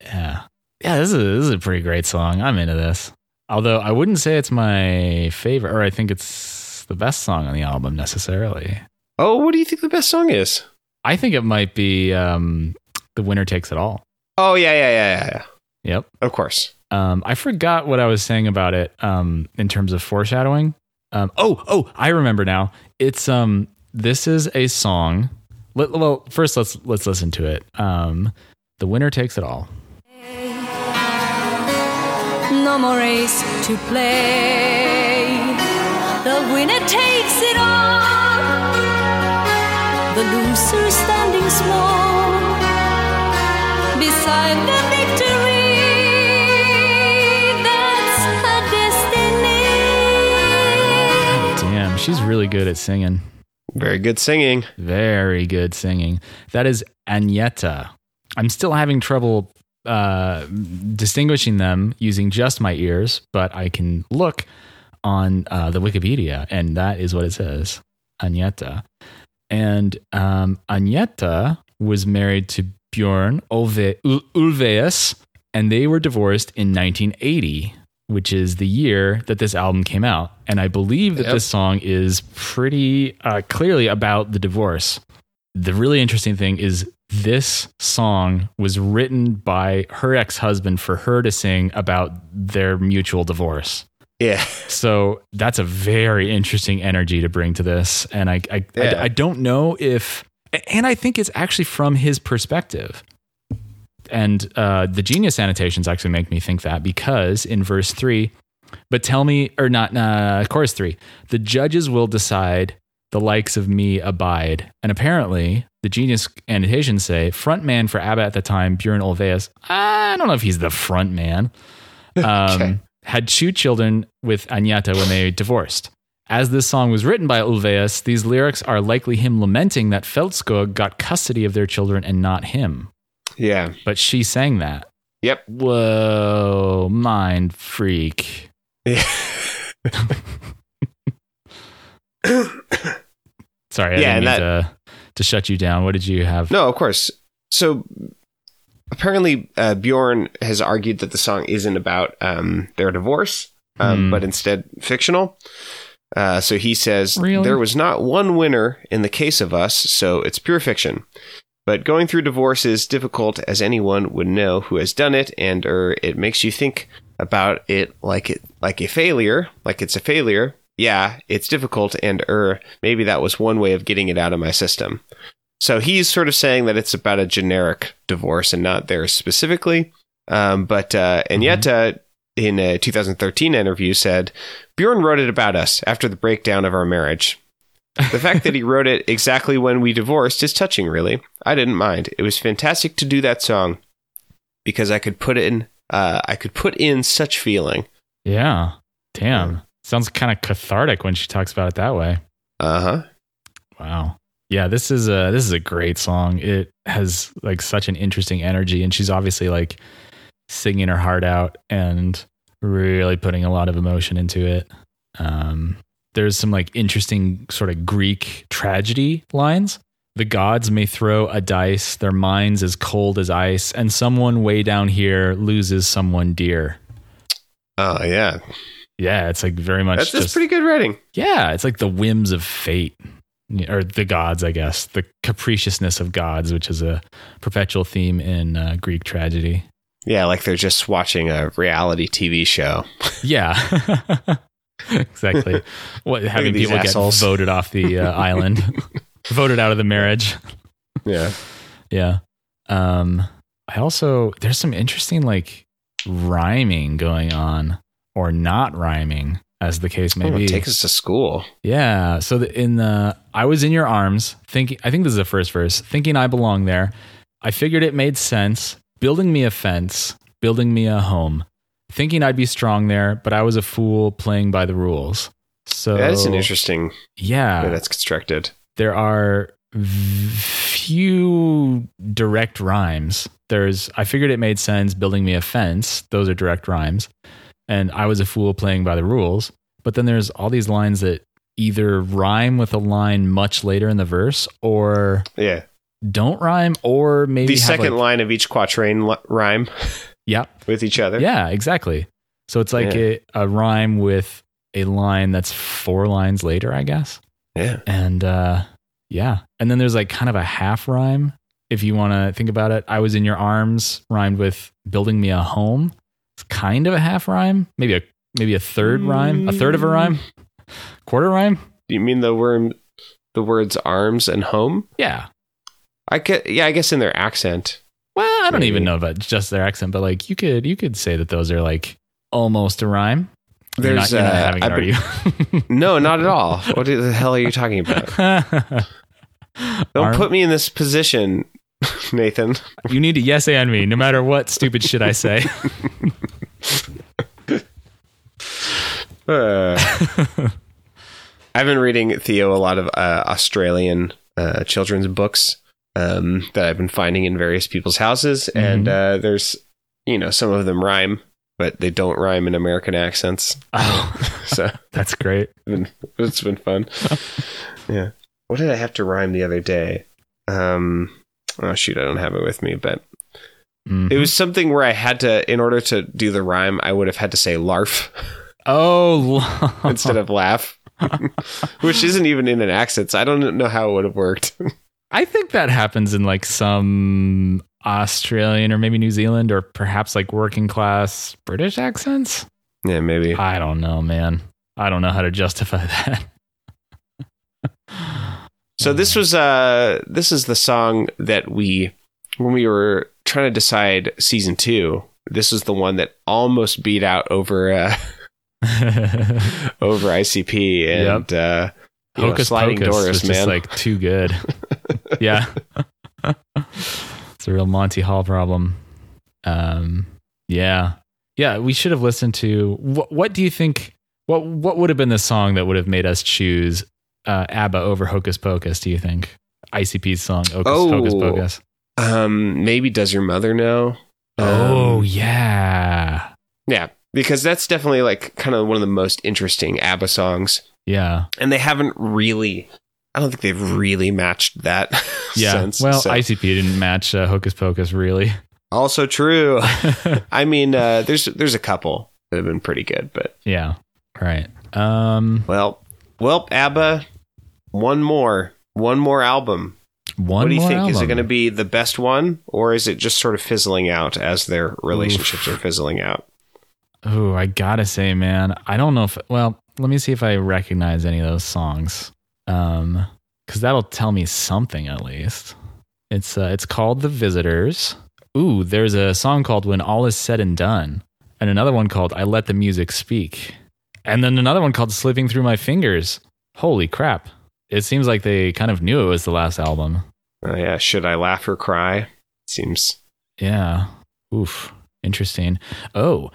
Yeah. Yeah, this is, this is a pretty great song. I'm into this. Although I wouldn't say it's my favorite, or I think it's the best song on the album necessarily. Oh, what do you think the best song is? I think it might be um, The Winner Takes It All. Oh yeah, yeah, yeah, yeah, yeah. Yep. Of course. Um, I forgot what I was saying about it um, in terms of foreshadowing. Um, oh, oh, I remember now. It's um, this is a song. Let, well, first let's let's listen to it. Um, the winner takes it all. No more race to play. The winner takes it all. The loser standing small beside the victory. That's her destiny. Damn, she's really good at singing. Very good singing. Very good singing. That is Agnetha. I'm still having trouble uh, distinguishing them using just my ears, but I can look on uh, the Wikipedia, and that is what it says Agnetha. And um, Agnetha was married to Bjorn Ulve- Ul- Ulvaeus, and they were divorced in 1980, which is the year that this album came out. And I believe that Yep. this song is pretty uh, clearly about the divorce. The really interesting thing is this song was written by her ex-husband for her to sing about their mutual divorce. Yeah. So that's a very interesting energy to bring to this. And I, I, Yeah. I, I don't know if, and I think it's actually from his perspective. And uh, the genius annotations actually make me think that because in verse three, but tell me, or not, uh, chorus three, the judges will decide the likes of me abide. And apparently, the genius annotations say front man for ABBA at the time, Björn Ulvaeus. I don't know if he's the front man. Um, Okay. Had two children with Agnetha when they divorced. As this song was written by Ulvaeus, these lyrics are likely him lamenting that Fältskog got custody of their children and not him. Yeah. But she sang that. Yep. Whoa, mind freak. Yeah. Sorry, I Yeah, didn't mean and to, to shut you down. What did you have? No, of course. So apparently, uh, Bjorn has argued that the song isn't about um, their divorce, um, Hmm. but instead fictional. Uh, so he says Really? there was not one winner in the case of us, so it's pure fiction. But going through divorce is difficult, as anyone would know who has done it, and er, it makes you think about it like it like a failure, like it's a failure. Yeah, it's difficult, and er, maybe that was one way of getting it out of my system. So he's sort of saying that it's about a generic divorce and not theirs specifically. Um, but uh, and yet, uh, in a 2013 interview, said Bjorn wrote it about us after the breakdown of our marriage. The fact that he wrote it exactly when we divorced is touching, really. I didn't mind. It was fantastic to do that song because I could put in, uh, I could put in such feeling. Yeah. Damn. Sounds kind of cathartic when she talks about it that way. Uh huh. Wow. Yeah, this is a this is a great song. It has like such an interesting energy and she's obviously like singing her heart out and really putting a lot of emotion into it. Um there's some like interesting sort of Greek tragedy lines. The gods may throw a dice, their minds as cold as ice, and someone way down here loses someone dear. Oh yeah, Yeah, it's like very much that's, just pretty good writing. yeah, it's like the whims of fate or the gods, I guess, the capriciousness of gods, which is a perpetual theme in uh, Greek tragedy. Yeah, like they're just watching a reality TV show. Yeah. exactly. What having people assholes. get voted off the uh, island, voted out of the marriage. Yeah. Yeah. Um I also there's some interesting like rhyming going on or not rhyming as the case may Oh, be. take us to school. Yeah. So the, in the I was in your arms, thinking. I think this is the first verse. Thinking I belong there. I figured it made sense. Building me a fence, building me a home. Thinking I'd be strong there, but I was a fool playing by the rules. So that is an interesting Yeah, way that's constructed. there are few direct rhymes. There's I figured it made sense building me a fence. Those are direct rhymes. And I was a fool playing by the rules. But then there's all these lines that either rhyme with a line much later in the verse or Yeah. Don't rhyme or maybe The second like- line of each quatrain li- rhyme Yeah. with each other. Yeah, exactly. So it's like Yeah. a, a rhyme with a line that's four lines later, I guess. Yeah. And uh, yeah. And then there's like kind of a half rhyme. If you want to think about it, I was in your arms rhymed with building me a home. It's kind of a half rhyme, maybe a maybe a third rhyme, a third of a rhyme, quarter rhyme. Do you mean the word, the words arms and home? Yeah. I get, yeah, I guess in their accent. Well, I don't Maybe. even know about just their accent, but like you could you could say that those are like almost a rhyme. You're not, There's, you're not uh, having it, I've are been- you? No, not at all. What the hell are you talking about? Don't Arm- put me in this position, Nathan. You need to yes and me, no matter what stupid shit I say. Uh, I've been reading Theo a lot of uh, Australian uh, children's books um, that I've been finding in various people's houses, and uh, there's you know some of them rhyme, but they don't rhyme in American accents. oh, So that's great. it's been, fun. yeah. What did I have to rhyme the other day? Um, oh shoot, I don't have it with me, but Mhm. it was something where I had to, in order to do the rhyme, I would have had to say larf oh, instead of laugh, which isn't even in an accent. So I don't know how it would have worked. I think that happens in like some Australian or maybe New Zealand or perhaps like working class British accents. yeah, maybe. I don't know, man. I don't know how to justify that. So this was uh this is the song that we when we were trying to decide season two. This is the one that almost beat out over uh, over ICP and uh, you know, sliding Pocus doors, was just man. like too good. yeah, it's a real Monty Hall problem. Um, yeah, yeah. We should have listened to what? What do you think? What What would have been the song that would have made us choose uh, ABBA over Hocus Pocus? Do you think ICP's song Hocus, Oh. Hocus Pocus? um, maybe does your mother know? Oh Um, yeah, yeah, because that's definitely like kind of one of the most interesting ABBA songs, yeah, and they haven't really. I don't think they've really matched that. yeah. since, well, so. ICP didn't match uh, Hocus Pocus really. also true. I mean, uh, there's there's a couple that have been pretty good, but yeah, right. Um, well, well, ABBA, one more, one more album. one what do you think? Is it going to be the best one, or is it just sort of fizzling out as their relationships are fizzling out? Oh, I gotta say, man, I don't know if. Well, let me see if I recognize any of those songs, um, because that'll tell me something at least. It's uh, it's called The Visitors. Ooh, there's a song called When All Is Said and Done, and another one called I Let the Music Speak, and then another one called Slipping Through My Fingers. Holy crap! It seems like they kind of knew it was the last album. Oh yeah, should I laugh or cry? Seems Yeah. Oof. Interesting. Oh,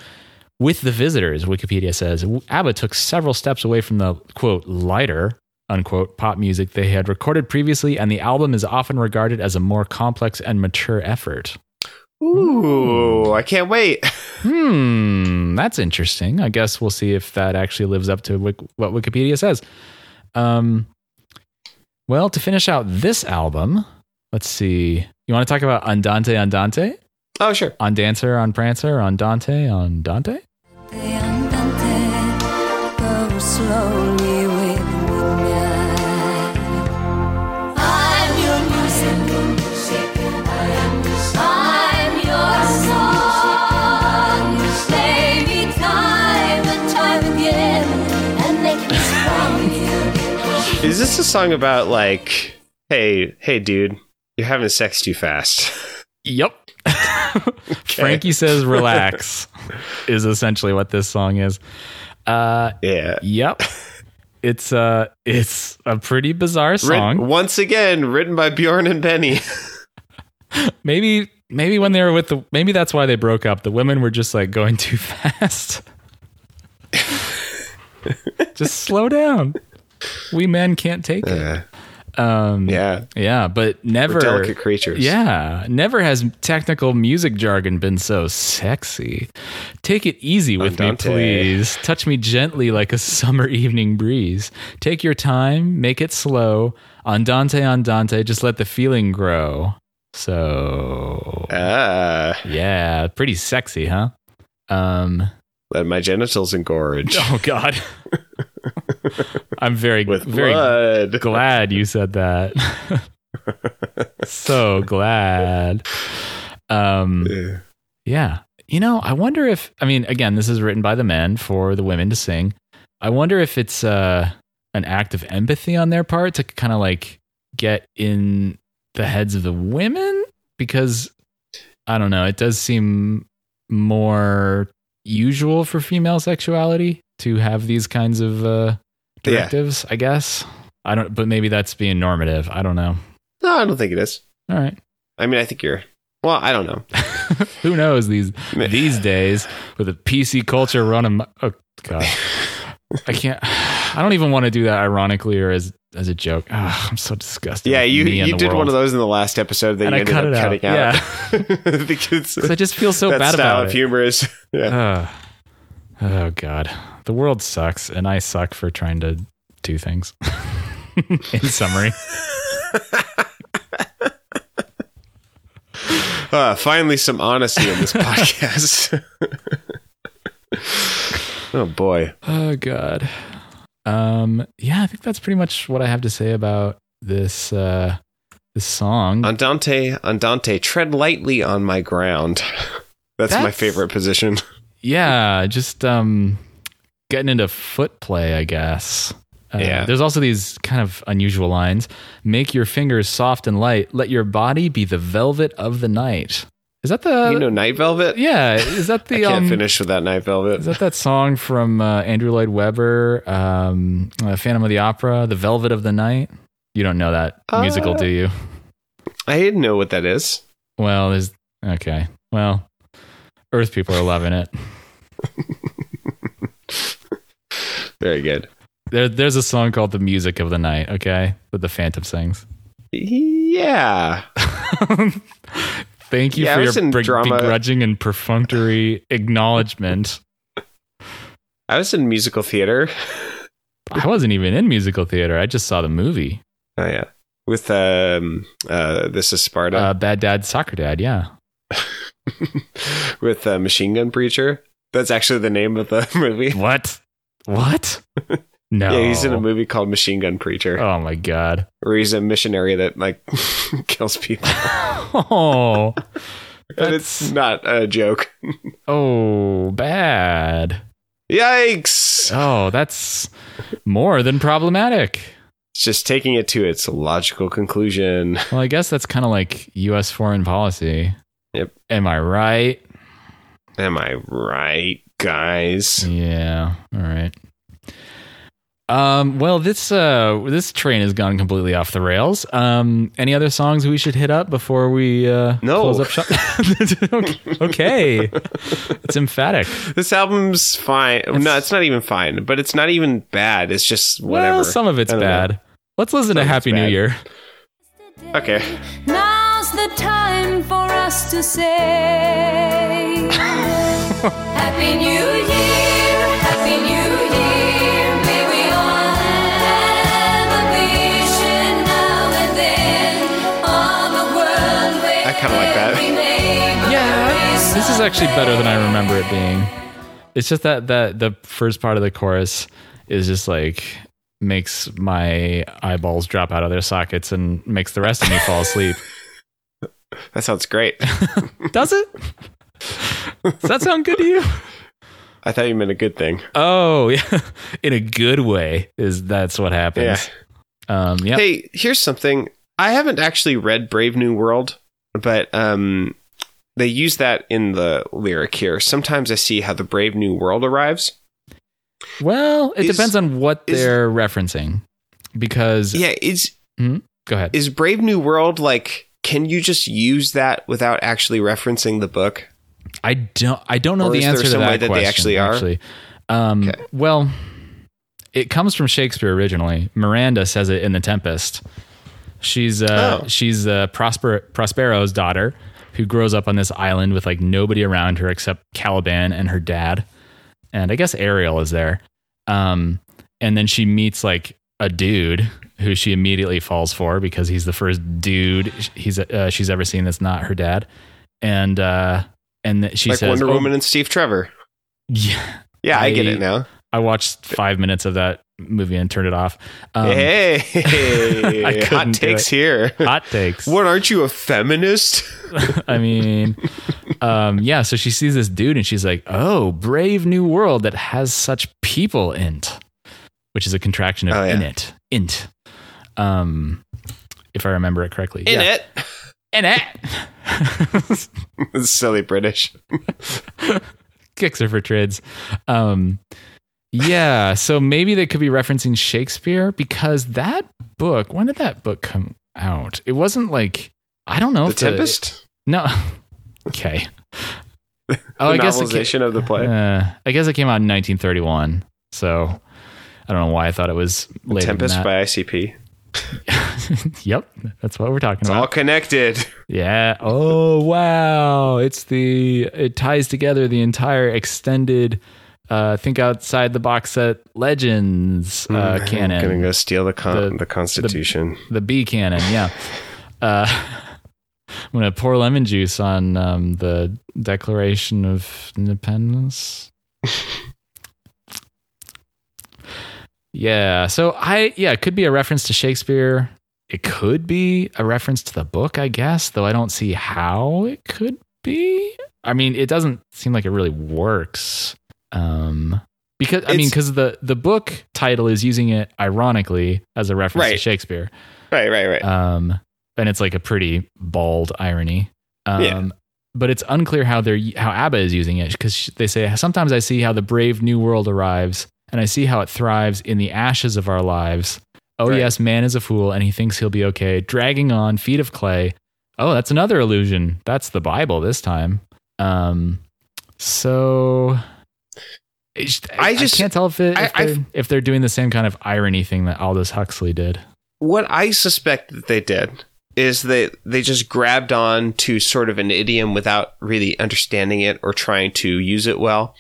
with the visitors, Wikipedia says ABBA took several steps away from the quote lighter unquote pop music they had recorded previously, and the album is often regarded as a more complex and mature effort. ooh, I can't wait. Hmm, that's interesting. I guess we'll see if that actually lives up to what Wikipedia says. Um, well, to finish out this album, let's see. You want to talk about Andante Andante? Oh sure. On Dancer, on Prancer, on Dante, on Dante? Andante, go slowly Is this a song about like, hey, hey, dude, you're having sex too fast? Yep. Frankie says relax is essentially what this song is. Uh Yeah. yep. It's uh it's a pretty bizarre Writ- song. once again, written by Bjorn and Benny. maybe maybe when they were with the maybe that's why they broke up. The women were just like going too fast. just slow down. We men can't take it. Uh, Um yeah. yeah, but never We're delicate creatures. Yeah, never has technical music jargon been so sexy. Take it easy with Andante. me, please. Touch me gently like a summer evening breeze. Take your time, make it slow. Andante, andante, just let the feeling grow. So, Ah, yeah, pretty sexy, huh? Um, let my genitals engorge oh god. I'm very with very blood. glad you said that. so glad. Um, Yeah. yeah. You know, I wonder if I mean, again, this is written by the men for the women to sing. I wonder if it's uh an act of empathy on their part to kind of like get in the heads of the women because I don't know, it does seem more usual for female sexuality to have these kinds of uh Yeah. directives, I guess. I don't but maybe that's being normative. I don't know. No, I don't think it is. All right. I mean, I think you're. Well, I don't know. Who knows these these days with a PC culture running? Oh god, I can't. I don't even want to do that ironically or as as a joke. I'm so disgusted. Yeah, you you did one of those in the last episode that And you I ended cut up it out. cutting out. because 'Cause I just feel so bad style about of it. humor is. Yeah. Ah. oh god, the world sucks, and I suck for trying to do things. in summary, Uh, finally, some honesty in this podcast. oh boy. oh god. Um, yeah, I think that's pretty much what I have to say about this uh this song. Andante, Andante, tread lightly on my ground. That's, my favorite position. yeah just um getting into foot play i guess uh, Yeah. there's also these kind of unusual lines make your fingers soft and light let your body be the velvet of the night is that the you know, Night Velvet. yeah is that the I can't um finish without Night Velvet? is that that song from uh, andrew lloyd webber um uh, phantom of the opera the velvet of the night you don't know that musical Uh, do you I didn't know what that is. well there's okay well earth people are loving it Very good. There, there's a song called "The Music of the Night." Okay, that the Phantom sings. Yeah. Thank you Yeah, for your in beg- begrudging and perfunctory acknowledgement. I was in musical theater. I wasn't even in musical theater. I just saw the movie. Oh yeah. With um uh this is Sparta Uh, Bad Dad, Soccer Dad. Yeah. with uh, Machine Gun Preacher. That's actually the name of the movie. What? What? No. Yeah, he's in a movie called Machine Gun Preacher, Oh my god. where he's a missionary that like kills people. Oh. and it's That's- not a joke. Oh, bad. Yikes! Oh, that's more than problematic. It's just taking it to its logical conclusion. Well, I guess that's kind of like U.S. foreign policy. Yep. Am I right? Am I right, guys? Yeah. All right. Um, well, this uh, this train has gone completely off the rails. Um, any other songs we should hit up before we uh, No. close up shop? okay, it's emphatic. This album's fine. no, it's not even fine, but it's not even bad. It's just whatever. Well, some of it's I don't know. bad. Let's listen to Some of it's Happy New. Year. Okay. Now's the time for us to say Happy New Year, Happy New Year. May we all have a vision now and then of a world where I kinda like that. Yeah, this is actually better than I remember it being. It's just that that the first part of the chorus is just like makes my eyeballs drop out of their sockets and makes the rest of me fall asleep. That sounds great. Does it? Does that sound good to you? I thought you meant a good thing. Oh, yeah. In a good way is that's what happens. Um, yeah. Hey, here's something. I haven't actually read Brave New World, but um, they use that in the lyric here. Sometimes I see how the brave new world arrives. Well, it Is- depends on what is- they're referencing. Because Yeah, is go ahead. is Brave New World like? Can you just use that without actually referencing the book? I don't. I don't know Or the answer to that way that they question, actually are? Actually, um, Okay. well, it comes from Shakespeare originally. Miranda says it in The Tempest. She's uh, Oh. she's uh, Prosper Prospero's daughter who grows up on this island with like nobody around her except Caliban and her dad, and I guess Ariel is there. Um, and then she meets like a dude who she immediately falls for because he's the first dude he's uh, she's ever seen that's not her dad, and uh, and th- she like says, Wonder "Oh, Woman and Steve Trevor. Yeah, Yeah, I, get it now. I watched five minutes of that movie and turned it off. Um, hey, I hot takes here. Hot takes. What aren't you a feminist? I mean, um, yeah. So she sees this dude and she's like, "Oh, brave new world that has such people in it," which is a contraction of Oh, yeah. in it, int. Um, if I remember it correctly, In yeah. it. In it. Silly British. Kicks her for trids. Um, yeah. So maybe they could be referencing Shakespeare because that book. When did that book come out? It wasn't like I don't know. The Tempest? No. Okay. Oh, the I guess it ca- of the play. Uh, I guess it came out in 1931. So I don't know why I thought it was later. Tempest by ICP. yep, that's what we're talking about. It's all connected. Yeah. Oh wow! It's the it ties together the entire extended. Uh, think outside the box set legends uh, I'm gonna go steal the con- The- the, Constitution. the B canon. Yeah. Uh, I'm gonna pour lemon juice on um, the Declaration of Independence. yeah. So I yeah, it could be a reference to Shakespeare. It could be a reference to the book, I guess, though I don't see how it could be. I mean, it doesn't seem like it really works. Um because I mean, because the the book title is using it ironically as a reference to Shakespeare, right, right, right. um, and it's like a pretty bald irony. Um, Yeah. But it's unclear how they're how ABBA is using it because they say sometimes I see how the brave new world arrives, and I see how it thrives in the ashes of our lives. Oh Right. yes, man is a fool, and he thinks he'll be okay. Dragging on feet of clay. Oh, that's another illusion. That's the Bible this time. Um, so it's- I, I just- can't tell if it, I- if, they're, if they're doing the same kind of irony thing that Aldous Huxley did. what I suspect that they did is that they just grabbed on to sort of an idiom without really understanding it or trying to use it well,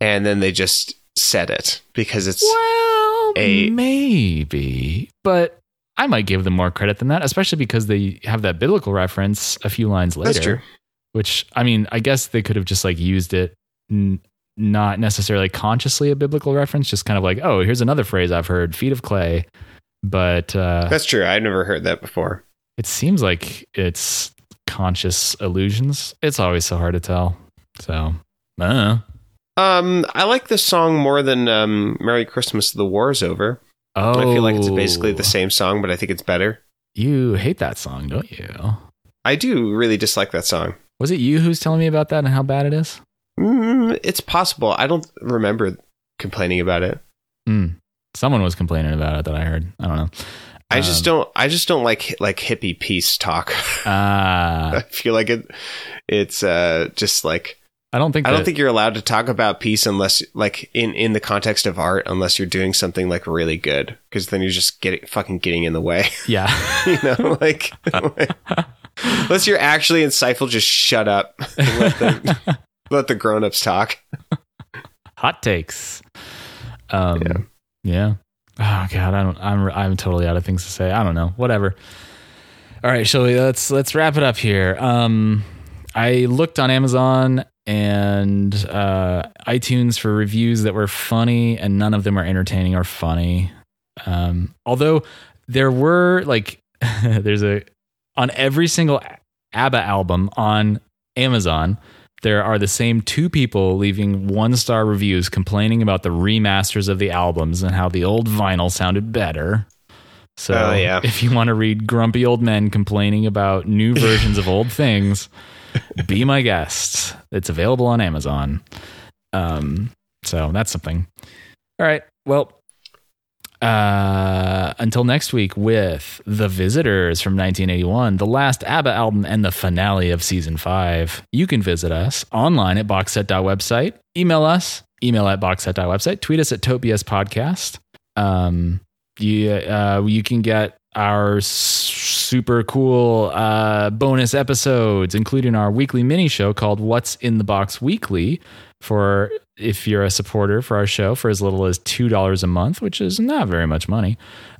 and then they just said it because it's Well, a- maybe, but I might give them more credit than that, especially because they have that biblical reference a few lines later. that's true. Which I mean, I guess they could have just like used it, n- not necessarily consciously a biblical reference, just kind of like, oh, here's another phrase I've heard, "feet of clay." But uh, That's true. I've never heard that before. it seems like it's conscious illusions. It's always so hard to tell. So, I don't know. Um, I like this song more than um, "Merry Christmas, the War's Over." Oh, I feel like it's basically the same song, but I think it's better. You hate that song, don't you? I do really dislike that song. Was it you who's telling me about that and how bad it is? Mm, it's possible. I don't remember complaining about it. Mm. Someone was complaining about it that I heard. I don't know. I just Um, don't. I just don't like like hippie peace talk. Ah, I feel like it. It's uh just like I don't think. I don't think you're allowed to talk about peace unless like in in the context of art unless you're doing something like really good because then you're just getting fucking getting in the way. Yeah. you know, like unless you're actually insightful, just shut up. and let the let the grown ups talk. Hot takes. Um. Yeah. Oh God, I don't. I'm. I'm totally out of things to say. I don't know. Whatever. All right, we? Let's let's wrap it up here. Um, I looked on Amazon and uh, iTunes for reviews that were funny, and none of them are entertaining or funny. Um, although there were like, there's a on every single ABBA album on Amazon, there are the same two people leaving one star reviews complaining about the remasters of the albums and how the old vinyl sounded better. So Oh, yeah. if you want to read grumpy old men complaining about new versions of old things, be my guest. It's available on Amazon. Um, so that's something. All right. Well, uh, until next week with The Visitors from 1981, the last ABBA album and the finale of season five. You can visit us online at boxset.website, email us, email at boxset.website, tweet us at Topias Podcast. Um, you, uh, you can get our super cool uh, bonus episodes, including our weekly mini show called What's in the Box Weekly for if you're a supporter for our show for as little as $2 a month, which is not very much money.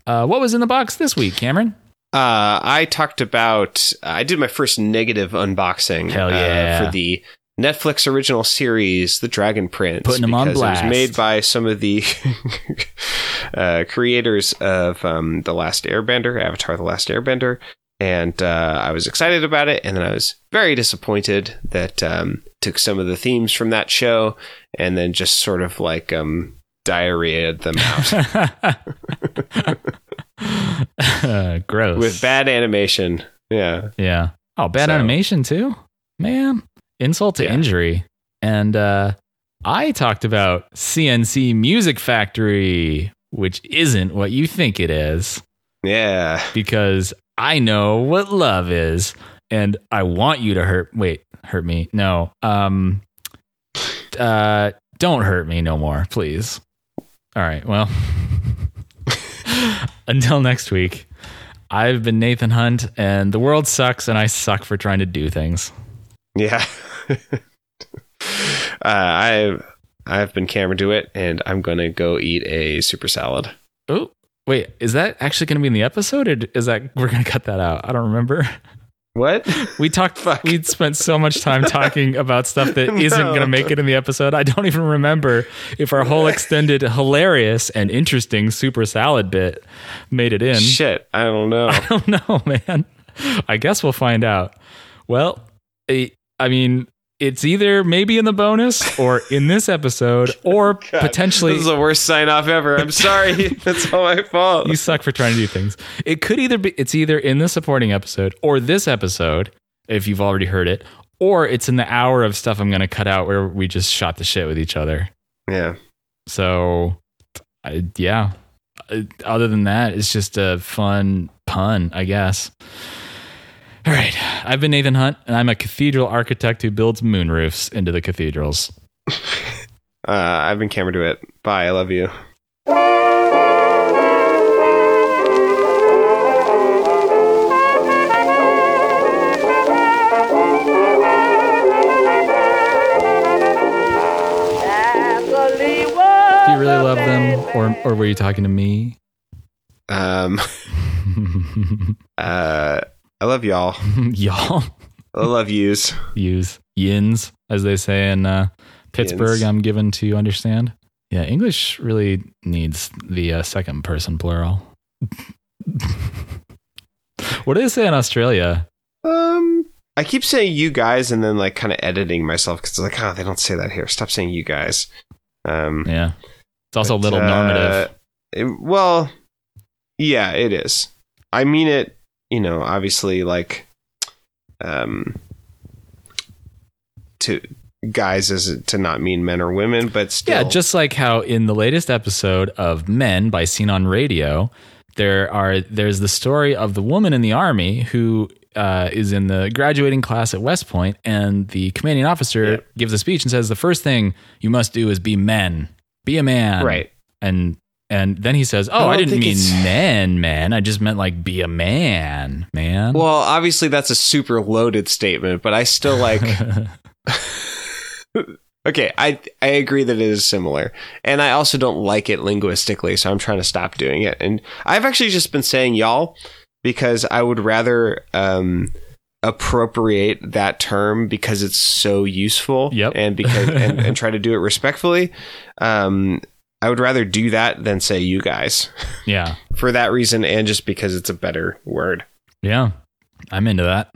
Uh, what was in the box this week, Cameron? Uh, I talked about. I did my first negative unboxing. Hell uh, yeah. for the Netflix original series, The Dragon Prince. Putting 'em on because blast. It was made by some of the uh, creators of um, the Last Airbender, Avatar: The Last Airbender, and uh, I was excited about it, and then I was very disappointed that um, took some of the themes from that show and then just sort of like um, diarrheaed them out Uh, gross. with bad animation. Yeah. Yeah. Oh, bad So- animation too? Man. Insult to Yeah. injury. And uh I talked about C+C Music Factory, which isn't what you think it is, Yeah. because I know what love is, and I want you to hurt wait, hurt me. No. Um uh don't hurt me no more, please. All right, well. Until next week. I've been Nathan Hunt, and the world sucks, and I suck for trying to do things. Yeah. uh, I I've been Cameron Do It, and I'm gonna go eat a super salad. Oh, wait, is that actually going to be in the episode, or is that we're going to cut that out? I don't remember. What? We talked. Fuck. We spent so much time talking about stuff that not going to make it in the episode. I don't even remember if our whole extended, hilarious, and interesting super salad bit made it in. Shit, I don't know. I don't know, man. I guess we'll find out. Well, I mean, it's either maybe in the bonus or in this episode or God, potentially this is the worst sign off ever. I'm sorry. That's all my fault. you suck for trying to do things. It could either be it's either in the supporting episode or this episode if you've already heard it or it's in the hour of stuff I'm going to cut out where we just shot the shit with each other. yeah. So I, yeah, other than that it's just a fun pun, I guess. All right. I've been Nathan Hunt and I'm a cathedral architect who builds moon roofs into the cathedrals. Uh, I've been Cameron Do It. Bye. I love you. Do you really love them or or were you talking to me? Um. Uh. I love y'all. Y'all I love yous. use yins, as they say in uh, Pittsburgh. Yins. I'm given to understand. Yeah, English really needs the uh, second person plural. what do they say in Australia? Um. I keep saying you guys and then like kind of editing myself because it's like, oh, they don't say that here. Stop saying you guys. Um. Yeah, it's also a But, little uh, normative. it- well, yeah, it is. I mean it, you know, obviously like um to guys as to not mean men or women, but still Yeah, just like how in the latest episode of Men by Scene on Radio, there are there's the story of the woman in the army who uh, is in the graduating class at West Point, and the commanding officer Yep. gives a speech and says the first thing you must do is be men, be a man, right. And and then he says, "Oh, I I, didn't mean it's- men, man. I just meant like be a man, man." Well, obviously that's a super loaded statement, but I still like Okay, I I agree that it is similar. And I also don't like it linguistically, so I'm trying to stop doing it. And I've actually just been saying y'all because I would rather um appropriate that term because it's so useful Yep. and because and, and try to do it respectfully. Um I would rather do that than say you guys yeah, for that reason and just because it's a better word. yeah, I'm into that,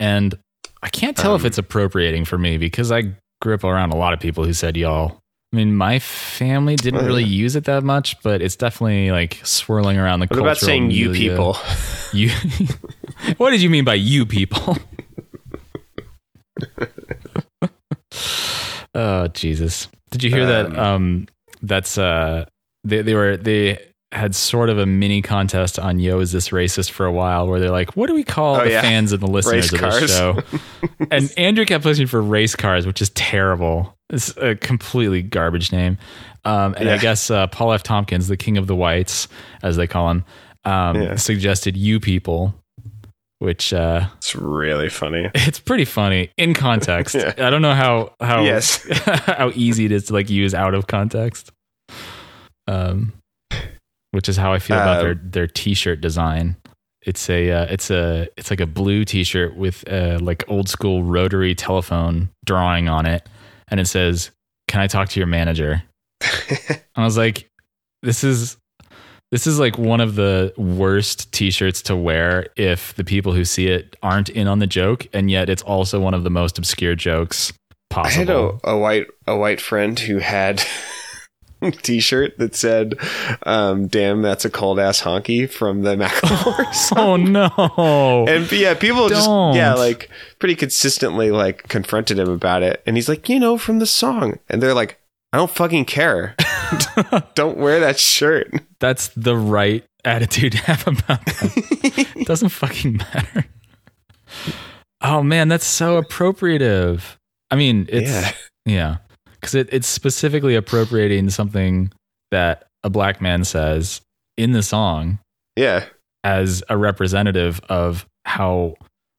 and I can't tell if Um, it's appropriating for me because I grew up around a lot of people who said y'all, I mean, my family didn't really use it that much, but it's definitely like swirling around the What about saying you people? You. what did you mean by you people? oh Jesus! Did you hear that? Um, Um, that's uh, they they were they had sort of a mini contest on Yo is this racist for a while, where they're like, what do we call Oh, the yeah. fans and the listeners Race of the cars. show? and Andrew kept pushing for race cars, which is terrible. It's a completely garbage name. Um, and I guess uh, Paul F. Tompkins, the king of the whites, as they call him, um, Yeah. suggested you people, which uh, It's really funny. it's pretty funny in context. Yeah. I don't know how how Yes. how easy it is to like use out of context. Um, which is how I feel about Uh, their their t-shirt design. It's a uh, it's a it's like a blue t-shirt with uh, like old school rotary telephone drawing on it, and it says, "Can I talk to your manager?" I was like, "This is." This is like one of the worst t-shirts to wear if the people who see it aren't in on the joke and yet it's also one of the most obscure jokes possible. I had a, a white a white friend who had a T-shirt that said, um, "Damn, that's a cold ass honky" from the Macklemore oh no. And yeah, people just Don't. yeah, like pretty consistently like confronted him about it, and he's like, you know, from the song, and they're like, I don't fucking care. don't wear that shirt. That's the right attitude to have about that. it doesn't fucking matter. Oh man, that's so appropriative. I mean, it's Yeah. yeah, because it, it's specifically appropriating something that a black man says in the song Yeah, as a representative of how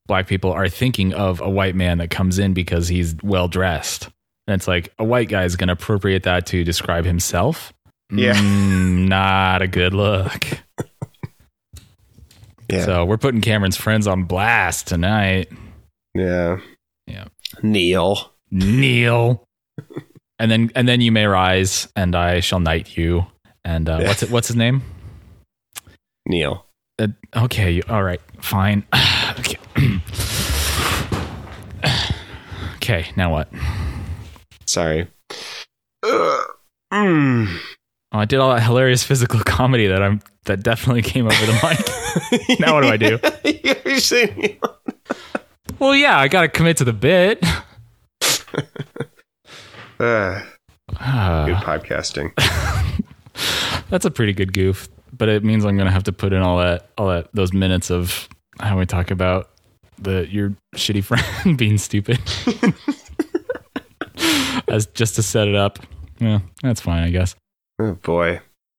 black people are thinking of a white man that comes in because he's well dressed. And it's like a white guy is going to appropriate that to describe himself. Yeah. Mm, not a good look. yeah, So we're putting Cameron's friends on blast tonight. yeah. Yeah. Neil. Neil. and then and then you may rise and I shall knight you. And uh, Yeah. what's it what's his name? Neil. Uh, okay, you- all right, fine. okay. okay, now what? Sorry. Ugh. Mm. Oh, I did all that hilarious physical comedy that I'm that definitely came over the mic. Now what do I do? You're saying well, yeah, I got to commit to the bit. Good Ah, podcasting. that's a pretty good goof, but it means I'm gonna have to put in all that all that those minutes of how we talk about the your shitty friend being stupid, as just to set it up. Yeah, that's fine, I guess. Oh boy.